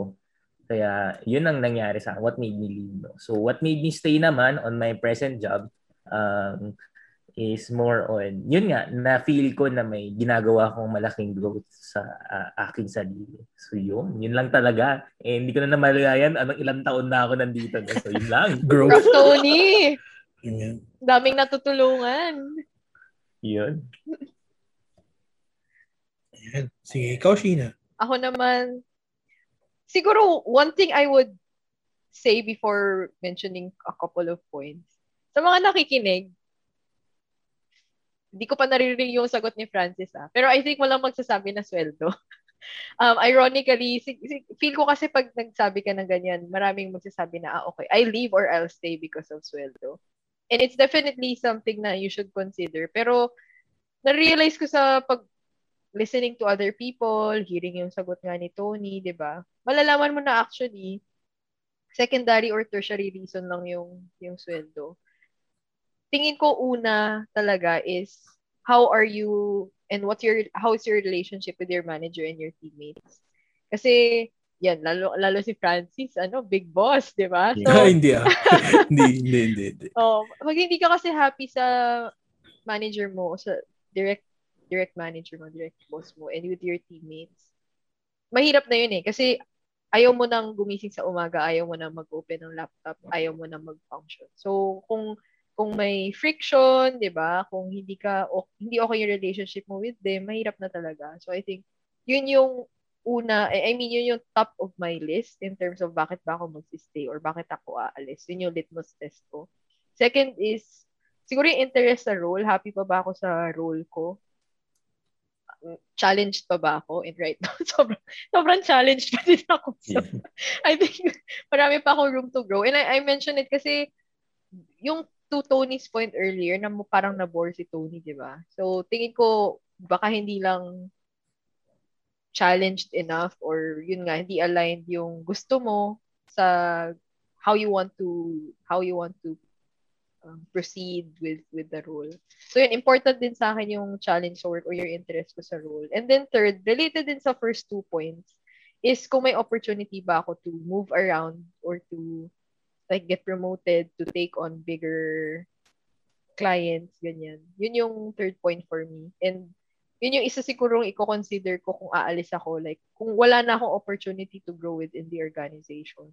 Kaya yun ang nangyari sa what made me leave no? so what made me stay naman on my present job um is more on, yun nga, na-feel ko na may ginagawa akong malaking growth sa uh, aking sarili. So yun, yun lang talaga. Eh, hindi ko na namalayan anong ilang taon na ako nandito. So yun lang. Growth. Prof. Tony! Yun. Daming natutulungan. Yun. Yan. Sige, ikaw, Sheena. Ako naman, siguro one thing I would say before mentioning a couple of points, sa mga nakikinig, hindi ko pa naririnig yung sagot ni Francis ah. Pero I think walang magsasabi na sweldo. um, ironically, si, si, feel ko kasi pag nagsabi ka ng ganyan, maraming magsasabi na, ah, okay, I leave or I'll stay because of sweldo. And it's definitely something na you should consider. Pero, na-realize ko sa pag listening to other people, hearing yung sagot nga ni Tony, di ba? Malalaman mo na actually, secondary or tertiary reason lang yung, yung sweldo tingin ko una talaga is how are you and what's your how is your relationship with your manager and your teammates? Kasi yan lalo lalo si Francis ano big boss, 'di ba? So, ah, hindi ah. hindi, hindi, hindi, hindi. Oh, pag hindi ka kasi happy sa manager mo, sa direct direct manager mo, direct boss mo and with your teammates. Mahirap na 'yun eh kasi ayaw mo nang gumising sa umaga, ayaw mo nang mag-open ng laptop, ayaw mo nang mag-function. So, kung kung may friction, 'di ba? Kung hindi ka o, hindi okay yung relationship mo with them, mahirap na talaga. So I think yun yung una, I mean yun yung top of my list in terms of bakit ba ako magsi-stay or bakit ako aalis. Yun yung litmus test ko. Second is siguro yung interest sa role, happy pa ba ako sa role ko? challenged pa ba ako? And right now, sobrang, sobrang challenged pa din ako. So, I think marami pa akong room to grow. And I, I mentioned it kasi yung to Tony's point earlier na parang na-bore si Tony, di ba? So, tingin ko, baka hindi lang challenged enough or yun nga, hindi aligned yung gusto mo sa how you want to how you want to um, proceed with with the role. So yun, important din sa akin yung challenge work or your interest ko sa role. And then third, related din sa first two points, is kung may opportunity ba ako to move around or to like get promoted to take on bigger clients, ganyan. Yun yung third point for me. And yun yung isa siguro i-consider ko kung aalis ako. Like, kung wala na akong opportunity to grow within the organization.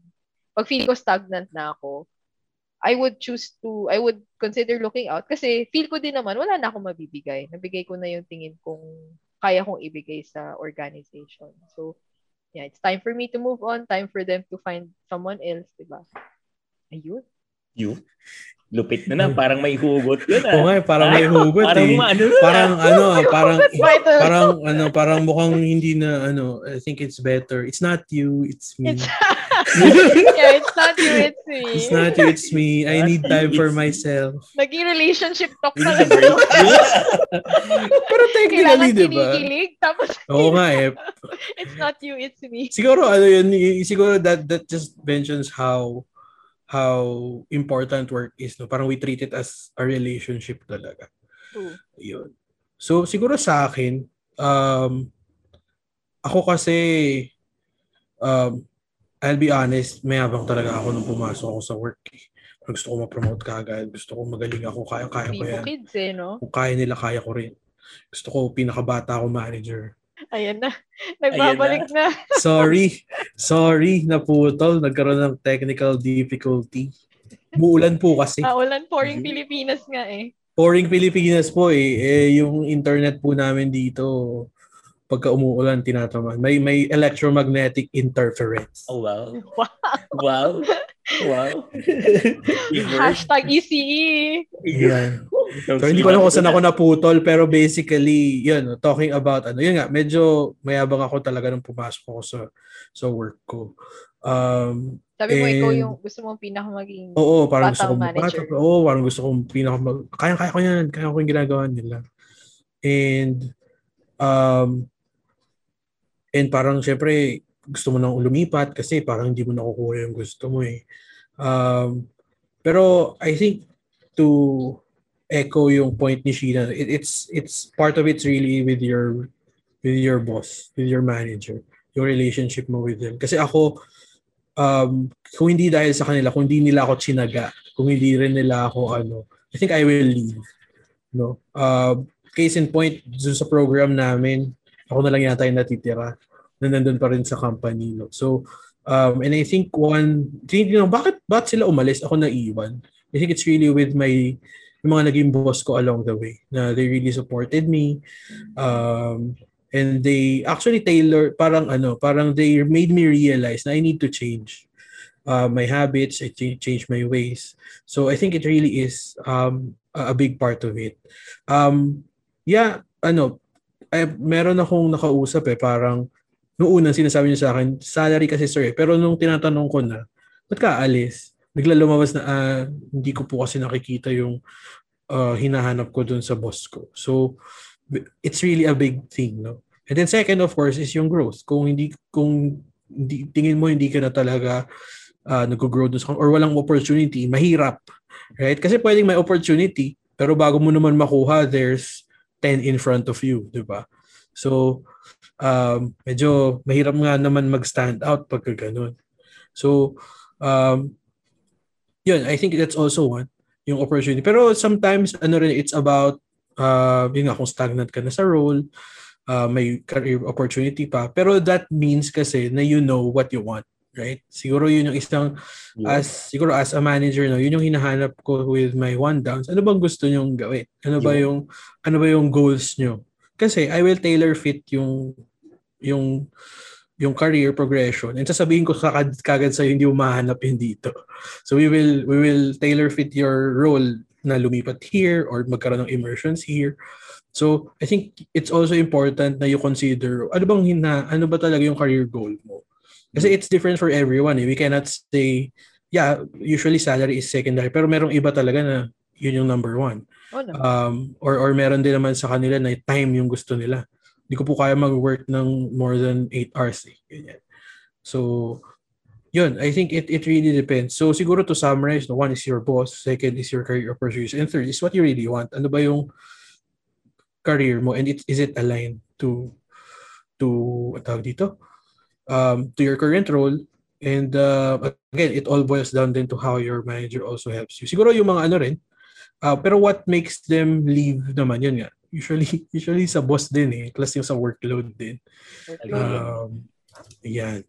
Pag feel ko stagnant na ako, I would choose to, I would consider looking out kasi feel ko din naman, wala na akong mabibigay. Nabigay ko na yung tingin kung kaya kong ibigay sa organization. So, yeah, it's time for me to move on, time for them to find someone else, di ba? Ayun. You? Lupit na na, parang may hugot yun ah. Oo nga, eh, parang may hugot parang eh. ano. Parang ano, parang Vital. parang ano, parang mukhang hindi na ano, I think it's better. It's not you, it's me. It's, yeah, it's not you, it's me. It's not you, it's me. I need time for myself. Naging relationship talk na break. Pero technically, di ba? kinikilig, tapos Oo nga eh. it's not you, it's me. Siguro ano yun, siguro that that just mentions how how important work is, no? Parang we treat it as a relationship talaga. True. Yun. So, siguro sa akin, um, ako kasi, um, I'll be honest, mayabang talaga ako nung pumasok ako sa work. eh. Gusto ko ma-promote kagad. Gusto ko magaling ako. Kaya-kaya ko yan. kids eh, no? Kung kaya nila, kaya ko rin. Gusto ko pinakabata ako manager. Ayan na. Nagbabalik na. Sorry. Sorry, naputol. Nagkaroon ng technical difficulty. Muulan po kasi. Paulan pouring Pilipinas nga eh. Pouring Pilipinas po eh. eh. Yung internet po namin dito, pagka umuulan, tinataman. May, may electromagnetic interference. Oh, wow. Wow. Wow. Wow. Hashtag ECE. Yan. So, hindi ko alam kung saan ako naputol, pero basically, yun, talking about, ano, yun nga, medyo mayabang ako talaga nung pumasok ako sa, sa work ko. Um, Sabi mo, ikaw And- yung gusto mong pinaka maging Oo, parang gusto kong manager. bata. Oo, parang gusto kong pinaka mag... Kaya, kaya ko yan. Kaya ko yung ginagawa nila. And, um, and parang syempre, gusto mo nang lumipat kasi parang hindi mo nakukuha yung gusto mo eh. Um, pero I think to echo yung point ni Sheena, it, it's it's part of it's really with your with your boss, with your manager, yung relationship mo with them. Kasi ako, um, kung hindi dahil sa kanila, kung hindi nila ako chinaga, kung hindi rin nila ako ano, I think I will leave. No? Uh, case in point, dun sa program namin, ako na lang yata yung natitira na nandun pa rin sa company. No? So, um, and I think one, know, bakit, bakit sila umalis? Ako naiwan. I think it's really with my, yung mga naging boss ko along the way na they really supported me. Um, and they actually tailor parang ano parang they made me realize na I need to change uh, my habits I ch- change my ways so I think it really is um, a big part of it um yeah ano eh, meron akong nakausap eh parang noong unang sinasabi niya sa akin salary kasi sir eh. pero nung tinatanong ko na ba't ka alis bigla na ah, hindi ko po kasi nakikita yung uh, hinahanap ko dun sa boss ko. So it's really a big thing no? And then second of course is yung growth. Kung hindi kung hindi, tingin mo hindi ka na talaga uh, nag-grow dun sa or walang opportunity mahirap right? Kasi pwedeng may opportunity pero bago mo naman makuha there's 10 in front of you di ba? So um, medyo mahirap nga naman mag-stand out pagka ganun so um, yun I think that's also one yung opportunity pero sometimes ano rin it's about uh, yun nga, kung stagnant ka na sa role, uh, may career opportunity pa. Pero that means kasi na you know what you want, right? Siguro yun yung isang, Yeah. as, siguro as a manager, no, yun yung hinahanap ko with my one downs. Ano bang gusto nyong gawin? Ano ba Yeah. yung, ano ba yung goals nyo? Kasi I will tailor fit yung, yung, yung career progression. And sasabihin ko kagad, kagad sa'yo, hindi mo mahanap yun dito. So we will, we will tailor fit your role na lumipat here or magkaroon ng immersions here. So, I think it's also important na you consider ano bang hina, ano ba talaga yung career goal mo. Kasi it's different for everyone. Eh. We cannot say, yeah, usually salary is secondary, pero merong iba talaga na yun yung number one. Um, or, or meron din naman sa kanila na time yung gusto nila. Hindi ko po kaya mag-work ng more than 8 hours. Eh. Ganyan. So, yun, I think it, it really depends. So siguro to summarize, no, one is your boss, second is your career pursuits, and third is what you really want. Ano ba yung career mo and it, is it aligned to to tawag dito? Um, to your current role and uh, again, it all boils down then to how your manager also helps you. Siguro yung mga ano rin, uh, pero what makes them leave naman, yun nga. Usually, usually sa boss din eh, plus yung sa workload din. Um, yan.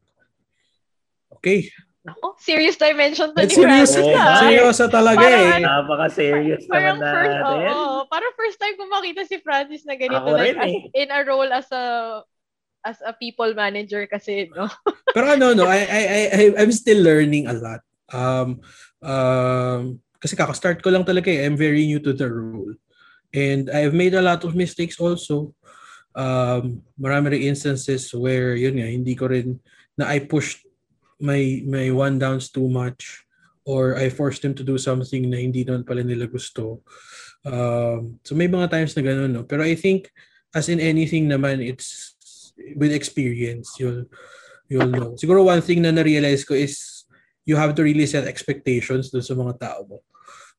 Okay. Ako, serious dimension At ni serious. Oh, ah. seryoso talaga Parang eh. Napaka-serious naman first, natin. oo, parang first time ko makita si Francis na ganito. Ako like, rin as, eh. in a role as a as a people manager kasi, no? Pero ano, no, I, I, I, I- I'm still learning a lot. Um, um, kasi kaka-start ko lang talaga eh. I'm very new to the role. And I've made a lot of mistakes also. Um, marami rin instances where, yun nga, hindi ko rin, na I pushed my, my one downs too much or I forced them to do something na hindi naman pala nila gusto. Um, so may mga times na ganun, no? Pero I think, as in anything naman, it's with experience, you'll you'll know. Siguro one thing na na-realize ko is you have to really set expectations dun sa mga tao mo.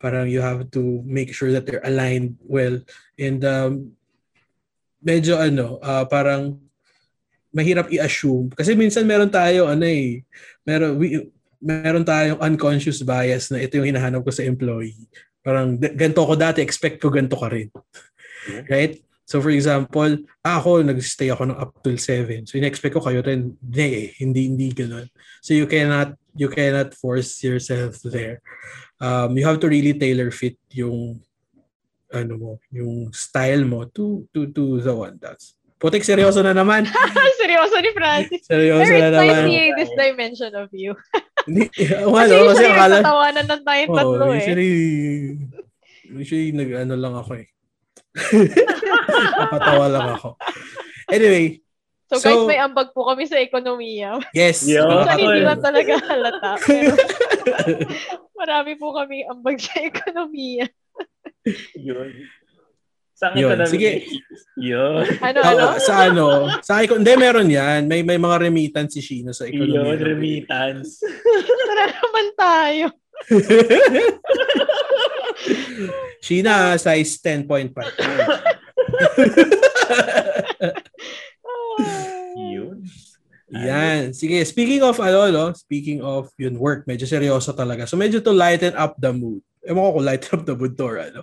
Parang you have to make sure that they're aligned well. And um, medyo ano, ah, parang mahirap i-assume. Kasi minsan meron tayo, ano eh, meron, we, meron tayong unconscious bias na ito yung hinahanap ko sa employee. Parang "D- ganito ko dati, expect ko ganito ka rin. Right? So for example, ako nag-stay ako ng up till 7. So in-expect ko kayo rin, hindi eh, hindi hindi ganoon. So you cannot you cannot force yourself there. Um, you have to really tailor fit yung ano mo, yung style mo to to to the one that's. Putik seryoso na naman. Seryoso ni Francis. Seryoso Pero na naman. seeing this dimension of you. Hindi, ano, Kasi kasi akala, nagtatawanan ng tayong tatlo oh, eh. usually, usually nag ano lang ako eh. Napatawa lang ako. Anyway, So, So- guys, may ambag po kami sa ekonomiya. yes. Minsan hindi lang talaga halata. Pero marami po kami ambag sa ekonomiya. Yun. Sa Yun, economic sige. Yun. Ano, ano? sa ano? Sa icon, hindi meron 'yan. May may mga remittance si Shino sa Yun, economy. remittance. Tara naman tayo. Sheena size 10.5. Yun. Yan. Sige, speaking of ano, no? Speaking of yun work, medyo seryoso talaga. So medyo to lighten up the mood. Ewan ko kung lighten up the mood to or ano.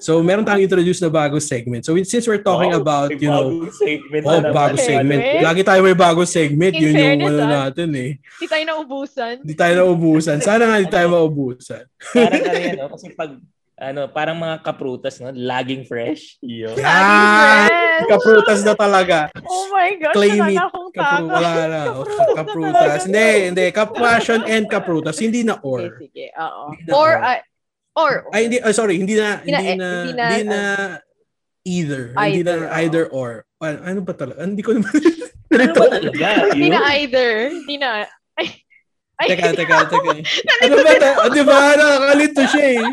So meron tayong introduce na bagong segment. So since we're talking Wow, about, you know, segment oh, na bagong segment. Segment? Lagi tayo may bagong segment. In Yun yung fairness, ano ah. natin eh. Hindi tayo naubusan. Hindi tayo naubusan. Sana nga hindi tayo maubusan. Parang ano yan, no? Kasi pag, ano, parang mga kaprutas, no? Laging fresh. Yun. Yan! Fresh! Kaprutas na talaga. Oh my gosh, Claim it. Kapru, wala na. O, kaprutas. Hindi, hindi. Kapassion and kaprutas. Hindi na Okay, or. sige. Oo. Hindi na Or, or. ah, or, Ay, hindi. ah, sorry. Hindi na, Hindi na- hindi na, hindi na- hindi na either. Hindi na Either, either or. Ano, ano ba talaga? Hindi ko naman. Ano ba talaga? hindi na either. Hindi na, ay, ay, teka, teka, teka. Ano ba? Ta- ah, di ba? Nakakalito siya eh.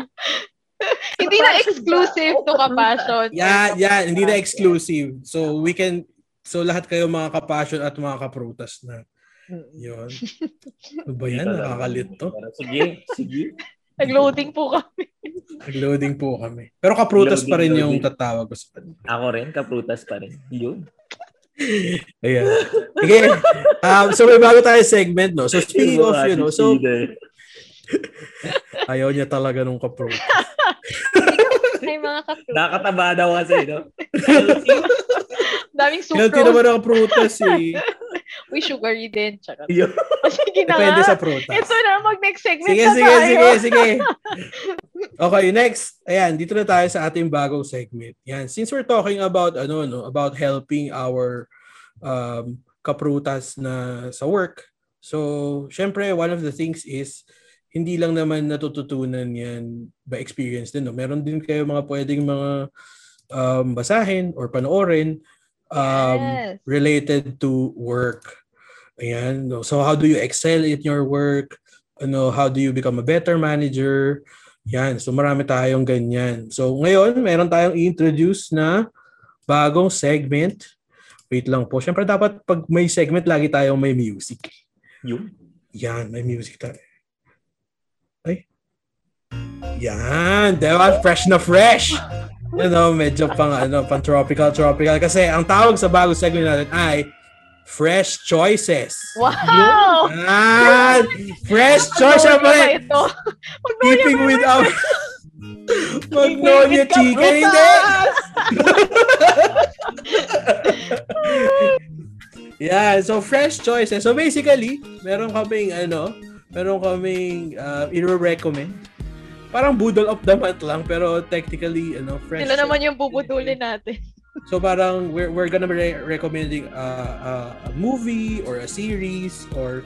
hindi na exclusive to kapassion. Yan, yan. Hindi na exclusive. So, we can, so lahat kayo mga kapassion at mga kaprutas na. Mm. Yun. Ano ba yan? Nakakalito. Pero Sige, sige. Nag-loading po kami. Nag-loading po kami. Pero kaprutas pa rin Loading, yung loading. tatawag ko sa kanila. Ako rin, kaprutas pa rin. Yun. Ayan. Sige. Um, so may bago tayo segment, no? So speaking of, you know, so ayaw niya talaga nung kaprutas. Ay, mga kapro. Nakataba daw kasi, no? Daming Healthy sucrose. naman ang prutas eh. Uy, sugary din. Yun. O, sige na Depende nga. sa prutas. Ito na, mag-next segment Sige, na sige, tayo. sige, sige. Okay, next. Ayan, dito na tayo sa ating bagong segment. Yan, since we're talking about ano no, about helping our um kaprutas na sa work. So, syempre one of the things is hindi lang naman natututunan yan by experience din. No? Meron din kayo mga pwedeng mga um, basahin or panoorin um, Yes. related to work. Ayan. No? So how do you excel in your work? Ano, how do you become a better manager? Yan. So marami tayong ganyan. So ngayon, meron tayong i-introduce na bagong segment. Wait lang po. Siyempre dapat pag may segment, lagi tayong may music. Yun. Yan, may music tayo. Yan, diba? Fresh na fresh. You know, medyo pang, ano, pang tropical, tropical. Kasi ang tawag sa bagong segment natin ay Fresh Choices. Wow! Yan! Fresh Choice Magnolia pa ba rin. Keeping ba with our Magnolia Chicken. Hindi! yeah, so fresh choices. So basically, meron kaming ano, meron kaming uh, i-recommend. Parang boodle of the month lang, pero technically, ano, fresh. Sila naman yung bubudulin natin. So parang we're, we're gonna be re- recommending uh, uh, a movie or a series or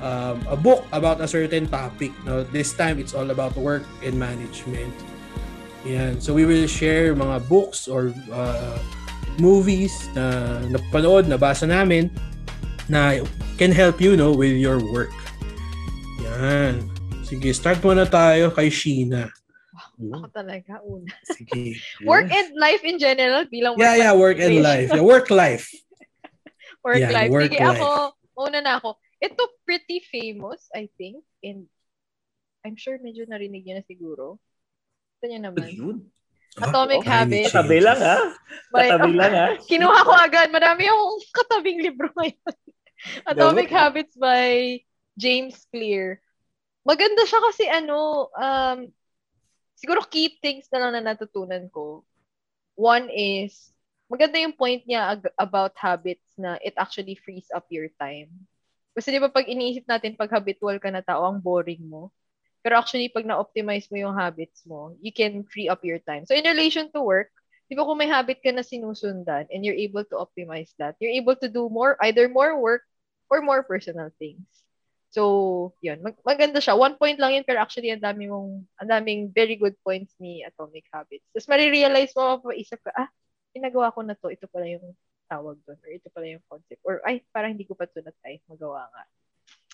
um, a book about a certain topic. No, this time it's all about work and management. Yan. So we will share mga books or uh, movies na napanood, nabasa namin na can help you no with your work. Yan. Sige, start muna tayo kay Sheena. Ako talaga, una. Sige. Work and life in general bilang Yeah, yeah, work and life. Yeah, work life. work Yeah, life. work Sige, life. ako, una na ako. Ito pretty famous, I think, and I'm sure medyo narinig niyo na siguro. Ito niyo naman. Yun. Atomic Tiny Habits. Katabi lang ha. By- Katabi lang ha. Kinuha ko agad. Marami akong katabing libro ngayon. Atomic Habits by James Clear. Maganda siya kasi ano, um, siguro key things na lang na natutunan ko. One is, maganda yung point niya ag- about habits na it actually frees up your time. Kasi di ba pag iniisip natin pag habitual ka na tao, ang boring mo. Pero actually, pag na-optimize mo yung habits mo, you can free up your time. So in relation to work, di ba kung may habit ka na sinusundan and you're able to optimize that, you're able to do more, either more work or more personal things. So, yun. Mag- maganda siya. One point lang yun, pero actually, ang dami mong, ang daming very good points ni Atomic Habits. Tapos, marirealize mo, mapaisip ka, ah, ginagawa ko na to, ito pala yung tawag doon, or ito pala yung concept, or ay, parang hindi ko pa ito na-try, magawa nga.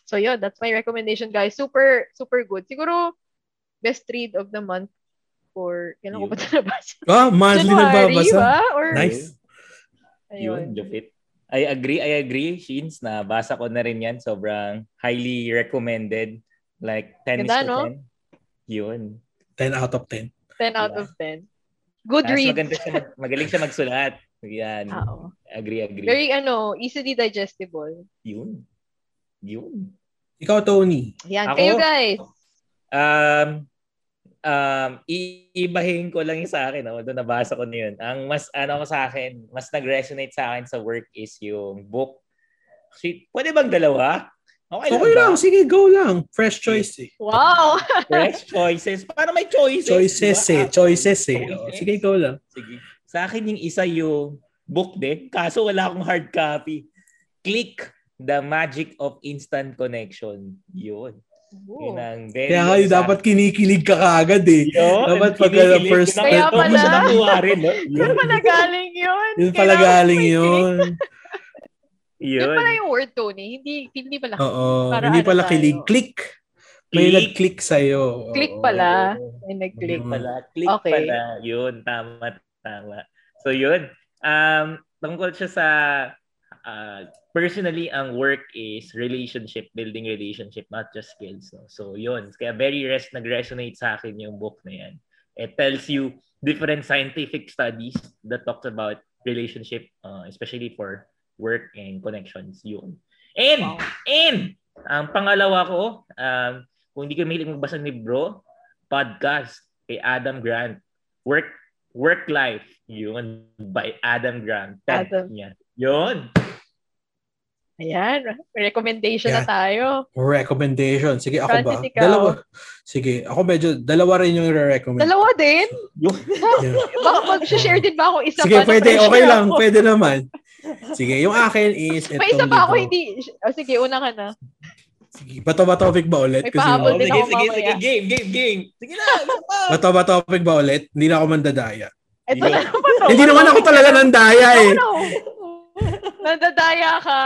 So, yun, that's my recommendation, guys. Super, super good. Siguro, best read of the month for, kailan ko ba ito nabasa? Ah, monthly January nagbabasa. ba? Or, Nice. Yun, ayun. I agree, I agree, Sheens, na basa ko na rin yan. Sobrang highly recommended. Like, 10 Ganda, is to no? 10. Yun. 10 out of 10. 10 out of 10. Good Tapos read. maganda siya, mag- magaling siya magsulat. Yan. Oo. Agree, agree. Very, ano, easily digestible. Yun. Yun. Ikaw, Tony. Yan. Ako? Kayo, guys. Um, um, iibahin ko lang yung sa akin. Oh. Doon nabasa ko na yun. Ang mas, ano ko sa akin, mas nag-resonate sa akin sa work is yung book. Actually, pwede bang dalawa? Okay, Okay ba? lang. Sige, go lang. Fresh choice eh. Wow! Fresh choices. Paano may choices? Choices Diba? eh. Choices eh. Oh, sige, go lang. Sige. Sa akin yung isa yung book din. Kaso wala akong hard copy. Click the magic of instant connection. Yun. Yun ang very Kaya kayo sa- dapat kinikilig ka kaagad eh. Yun, dapat pagka first Doon Kaya pala. siya nakuha rin. No? Yun. pa nagaling yun? Yun pala galing yun. Yun Yun. pala yung word, Tony. Hindi, hindi pala. Oo. Para Hindi ano pala tayo? kilig. Click. May Click. nag-click sa'yo. Click pala. Oo. May nag-click. Mm. pala. Click Okay. pala. Yun, tama, tama. So yun. Um, tungkol siya sa uh, personally, ang work is relationship, building relationship, not just skills. No? So yun. Kaya very res nag-resonate sa akin yung book na yan. It tells you different scientific studies that talks about relationship, uh, especially for work and connections. Yun. And, Wow. and, ang pangalawa ko, um, kung hindi ka mahilig magbasa ng libro, podcast kay Adam Grant. Work Work Life. Yun. By Adam Grant. Adam. niya. Yun. Ayan. Recommendation Yeah. na tayo. Recommendation. Sige, ako ba? Ikaw. Dalawa. Sige, ako medyo, dalawa rin yung re-recommend. Dalawa din? Yeah. Baka mag-share din ba ako isa Sige, pa? pwede. Na-pressure Okay lang. ako. Pwede naman. Sige, yung akin is itong May isa pa ako, hindi. Oh, sige, una ka na. Sige, bato ba topic ba ulit? May Kasi pahabol Oh, din sige, ako sige, mamaya. sige. Game, game, game. Sige na. pa. bato ba topic ba ulit? Hindi na ako mandadaya. Ito na naman. ako. Hindi naman ako talaga nandaya eh. Nadadaya ka.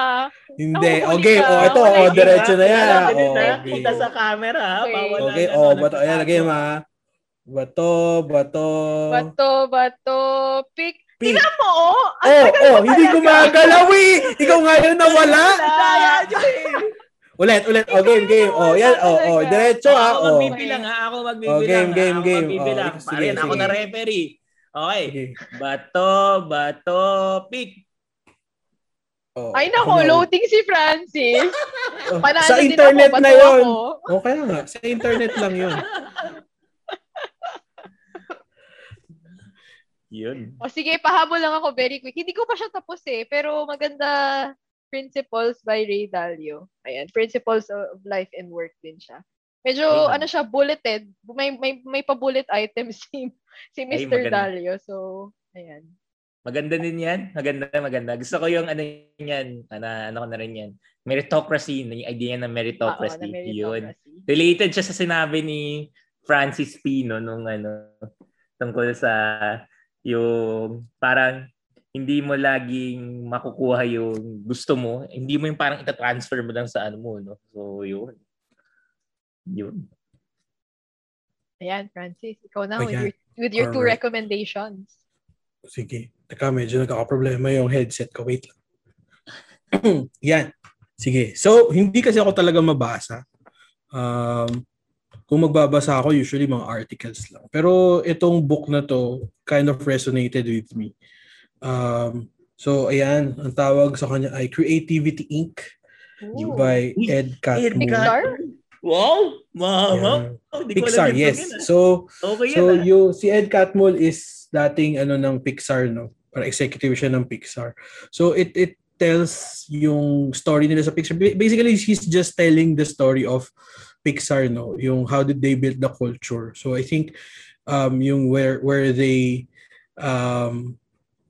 Hindi. Okay, ka. oh, ito, oh, diretso na yan. Oh, okay. Kita sa camera. ha? Okay. Bawal Okay, na, oh, bato. Ayan, lagay mo ha. Bato, bato. Bato, bato, pick. Pick. Tingnan mo, oh. Ang Oh, oh, hindi gumagalaw eh. Ikaw nga yun nawala. Daya, Joy. Ulit, ulit. Oh, game, game. Oh, yan. Oh, oh. Diretso ha. Ako Oh. magbibilang ha. Ako magbibilang. Oh, game, ha. game, Ako game. magbibilang. Oh, sige, Pare, ako na referee. Okay. Bato, bato, pick. Oh, Ay ako nako, na. loading si Francis. Oh, Panalo Sa internet ako, na yun. ako. O kaya nga, sa internet lang yun. Yun. O sige, pahabol lang ako very quick. Hindi ko pa siya tapos eh, pero maganda Principles by Ray Dalio. Ayan, Principles of Life and Work din siya. Medyo Ay, ano siya, bulleted. May may may pa-bullet items si si Ay, Mr. maganda. Dalio. So, ayan. Maganda din yan. Maganda, maganda. Gusto ko yung ano yan. Ano, ano ko na rin yan. Meritocracy. Yung idea ng Oo, meritocracy. na Yun. meritocracy. Related siya sa sinabi ni Francis Pino nung ano, tungkol sa yung parang hindi mo laging makukuha yung gusto mo. Hindi mo yung parang itatransfer mo lang sa ano mo. No? So, yun. Yun. Ayan, Francis, ikaw na with your, with your two recommendations. Sige. Teka, medyo nagkakaproblema yung headset ko. Wait lang. Yan. Sige. So, hindi kasi ako talaga mabasa. Um, kung magbabasa ako, usually mga articles lang. Pero itong book na to kind of resonated with me. Um, so, ayan. Ang tawag sa kanya ay Creativity Inc. Ooh. by Ed Catmull. Pixar? Wow! Mama! Yan. Oh, Pixar, yes. yun. So, Okay So ah. you si Ed Catmull is dating ano ng Pixar no, para executive siya ng Pixar. So it it tells yung story nila sa Pixar. Ba- Basically he's just telling the story of Pixar no, yung how did they build the culture. So I think um yung where where they um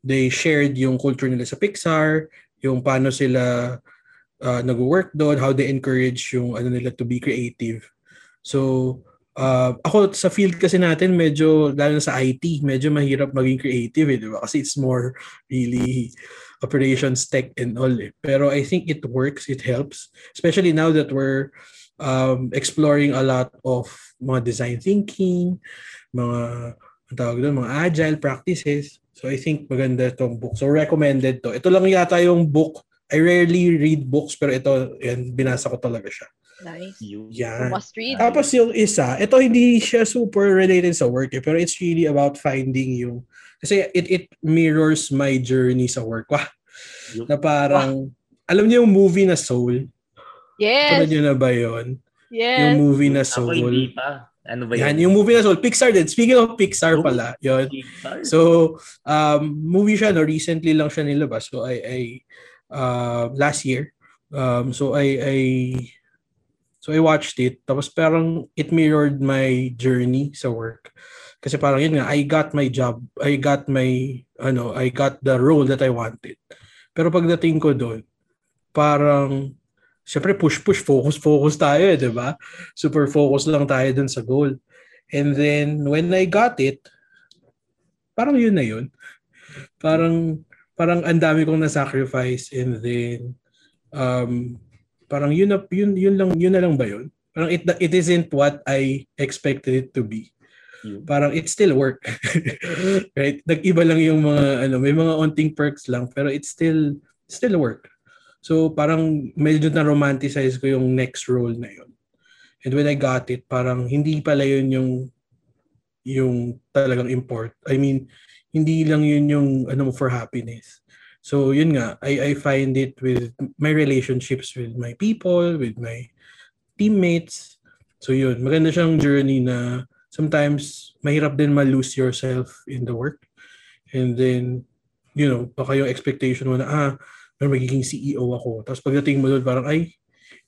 they shared yung culture nila sa Pixar, yung paano sila uh, nag-work doon, how they encourage yung ano nila to be creative. So uh, ako sa field kasi natin medyo lalo na sa IT medyo mahirap maging creative eh, di ba? Kasi it's more really operations tech and all eh. Pero I think it works, it helps, especially now that we're um, exploring a lot of mga design thinking, mga ang tawag doon, mga agile practices. So I think maganda itong book. So recommended to. Ito lang yata yung book. I rarely read books pero ito, yan, binasa ko talaga siya. Nice. Yun. Yan. Must read. Tapos yung isa, ito hindi siya super related sa work eh, pero it's really about finding yung kasi it it mirrors my journey sa work. Wah, na parang alam niyo yung movie na Soul? Yes. Alam niyo na ba yon? Yes. Yung movie na Ako hindi Soul. pa. Ano ba Yan, yun? yung movie na Soul. Pixar din. Speaking of Pixar pala, yon. Pixar? So, um, movie siya, no? Recently lang siya nilabas. So, I, I uh, last year. Um, so, I, I, so I watched it. Tapos parang it mirrored my journey sa work. Kasi parang yun nga, I got my job. I got my, ano, I got the role that I wanted. Pero pagdating ko doon, parang, syempre push, push, focus, focus tayo eh, di ba? Super focus lang tayo dun sa goal. And then, when I got it, parang yun na yun. Parang parang ang dami kong na-sacrifice and then um parang yun na yun yun lang yun na lang ba yun? Parang it it isn't what I expected it to be. Yun. Parang it still work. right? Nag-iba lang yung mga ano, may mga onting perks lang pero it still still work. So parang medyo na romanticize ko yung next role na yun. And when I got it, parang hindi pala yun yung yung talagang import. I mean, hindi lang yun yung ano mo for happiness. So yun nga, I I find it with my relationships with my people, with my teammates. So yun, maganda siyang journey na sometimes mahirap din ma-lose yourself in the work. And then, you know, baka yung expectation mo na, ah, may magiging CEO ako. Tapos pagdating mo doon, parang, ay,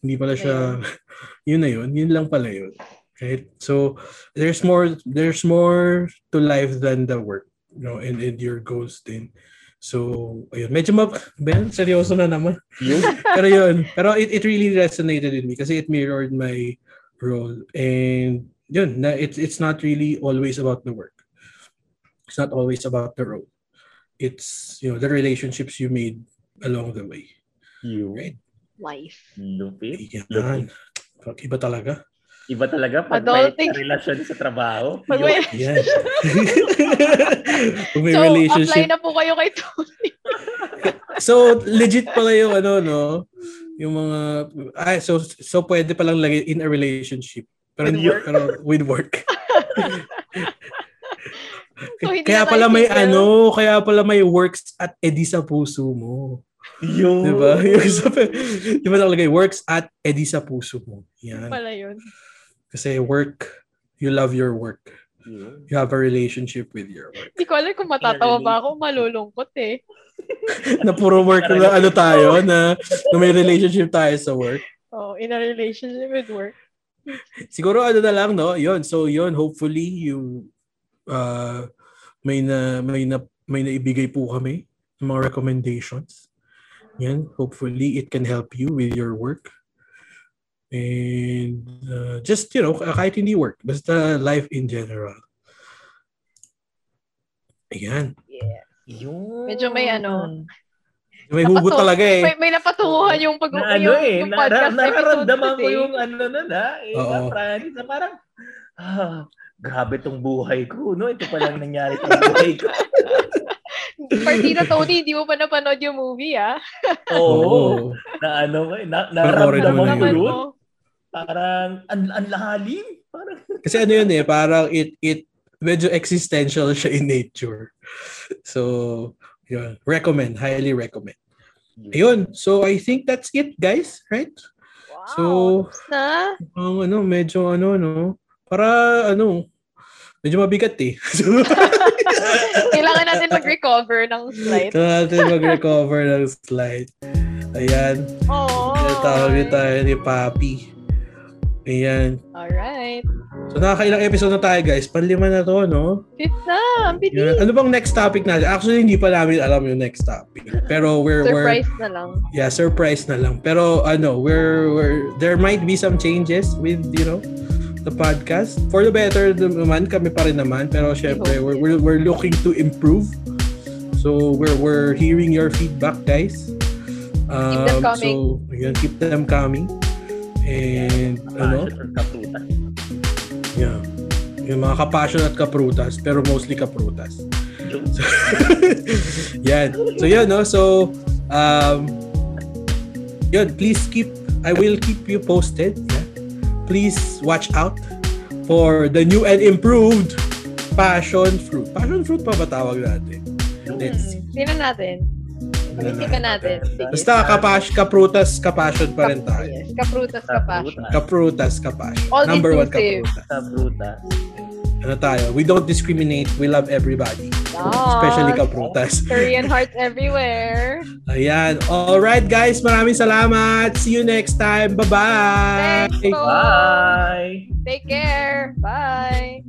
hindi pala siya, yun na yun, yun lang pala yun. Right? So, there's more, there's more to life than the work, you know, and, and your goals din. So, ayun. Medyo ma- Ben, seryoso na naman. Yun. Pero yun. Pero it, it really resonated with me kasi it mirrored my role. And yun, na it's, it's not really always about the work. It's not always about the role. It's, you know, the relationships you made along the way. Yun. Right. Life. Lupit. Yan. Iba talaga. Iba talaga pag Adulting. may relasyon sa trabaho. Pag may, Yan. Kung may so, apply relationship. na po kayo kay Tony. So, legit pala yung ano, no? yung mga ay so so pwede pa lang lagay in a relationship pero With work? pero with work. So, kaya pala may naisip ano, kaya pala may works at edi sa puso mo. Yung... 'Di ba? Di ba nakalagay works at edi sa puso mo. Yan. pala yun. Kasi work, you love your work. Yun. You have a relationship with your work. Hindi ko alam kung matatawa ba ako, malulungkot eh. na puro work na ano tayo, na, na may relationship tayo sa work. Oh, in a relationship with work. Siguro ano na lang, no? Yun. So, yun. Hopefully, you uh, may na may na may naibigay po kami ng mga recommendations. Yan. Hopefully, it can help you with your work. And uh, just, you know, kahit hindi work, basta life in general. Ayan. Yeah. Yun. Medyo may ano, May hugot talaga eh. May, may napatunguhan yung pag na ano yung, eh, yung podcast nararamdaman episode ko yung ano na na, eh, Oo. na Francis, na parang, ah, grabe tong buhay ko, no? Ito pa lang nangyari sa buhay ko. Partida Tony, hindi mo pa napanood yung movie, ah. Oo. Na ano, eh, na, naramdaman na ko yun. Parang, ang, ang lalim. Parang, Kasi ano yun eh, parang it, it, medyo existential siya in nature. So, yun. Recommend, highly recommend. Ayun. So, I think that's it, guys. Right? Wow. So, na, ang ano, medyo ano, no? Para, ano, medyo mabigat eh. So, kailangan natin mag-recover ng slide. kailangan natin mag-recover ng slide. Ayan. Oh. Tinatawag tayo ni Papi. Ayan. Alright. So, nakakailang episode na tayo, guys. Panlima na to, no? Fifth na, ang bilis. Ano bang next topic natin? Actually, hindi pa namin alam yung next topic. Pero we're, we're Surprise na lang. yeah, surprise na lang. Pero ano, we're, we're there might be some changes with, you know, the podcast. For the better naman, kami pa rin naman. Pero syempre, we're, we're, we're looking to improve. So, we're, we're hearing your feedback, guys. Um, them coming. So, yun, keep them coming. And, ano, kaprutan. yeah. Yung mga kapassion at kaprutas, pero mostly kaprutas. Yun. yan. So yun, no? So, um, yun, please keep, I will keep you posted. Yeah. Please watch out for the new and improved passion fruit. Passion fruit pa ba tawag natin? Let's see. Hmm. Tingnan natin. Isipan natin. Sige. Basta kapas, kaprutas, kapassion pa rin tayo. Yes, kaprutas, kapasyon. Kaprutas, kapassion. All Number one, kaprutas. Kapruta. Ano tayo? We don't discriminate. We love everybody. Especially Yes. kaprutas. Korean hearts everywhere. Ayan. Alright guys, maraming salamat. See you next time. Bye-bye. Thanks. Bye! Take care. Bye.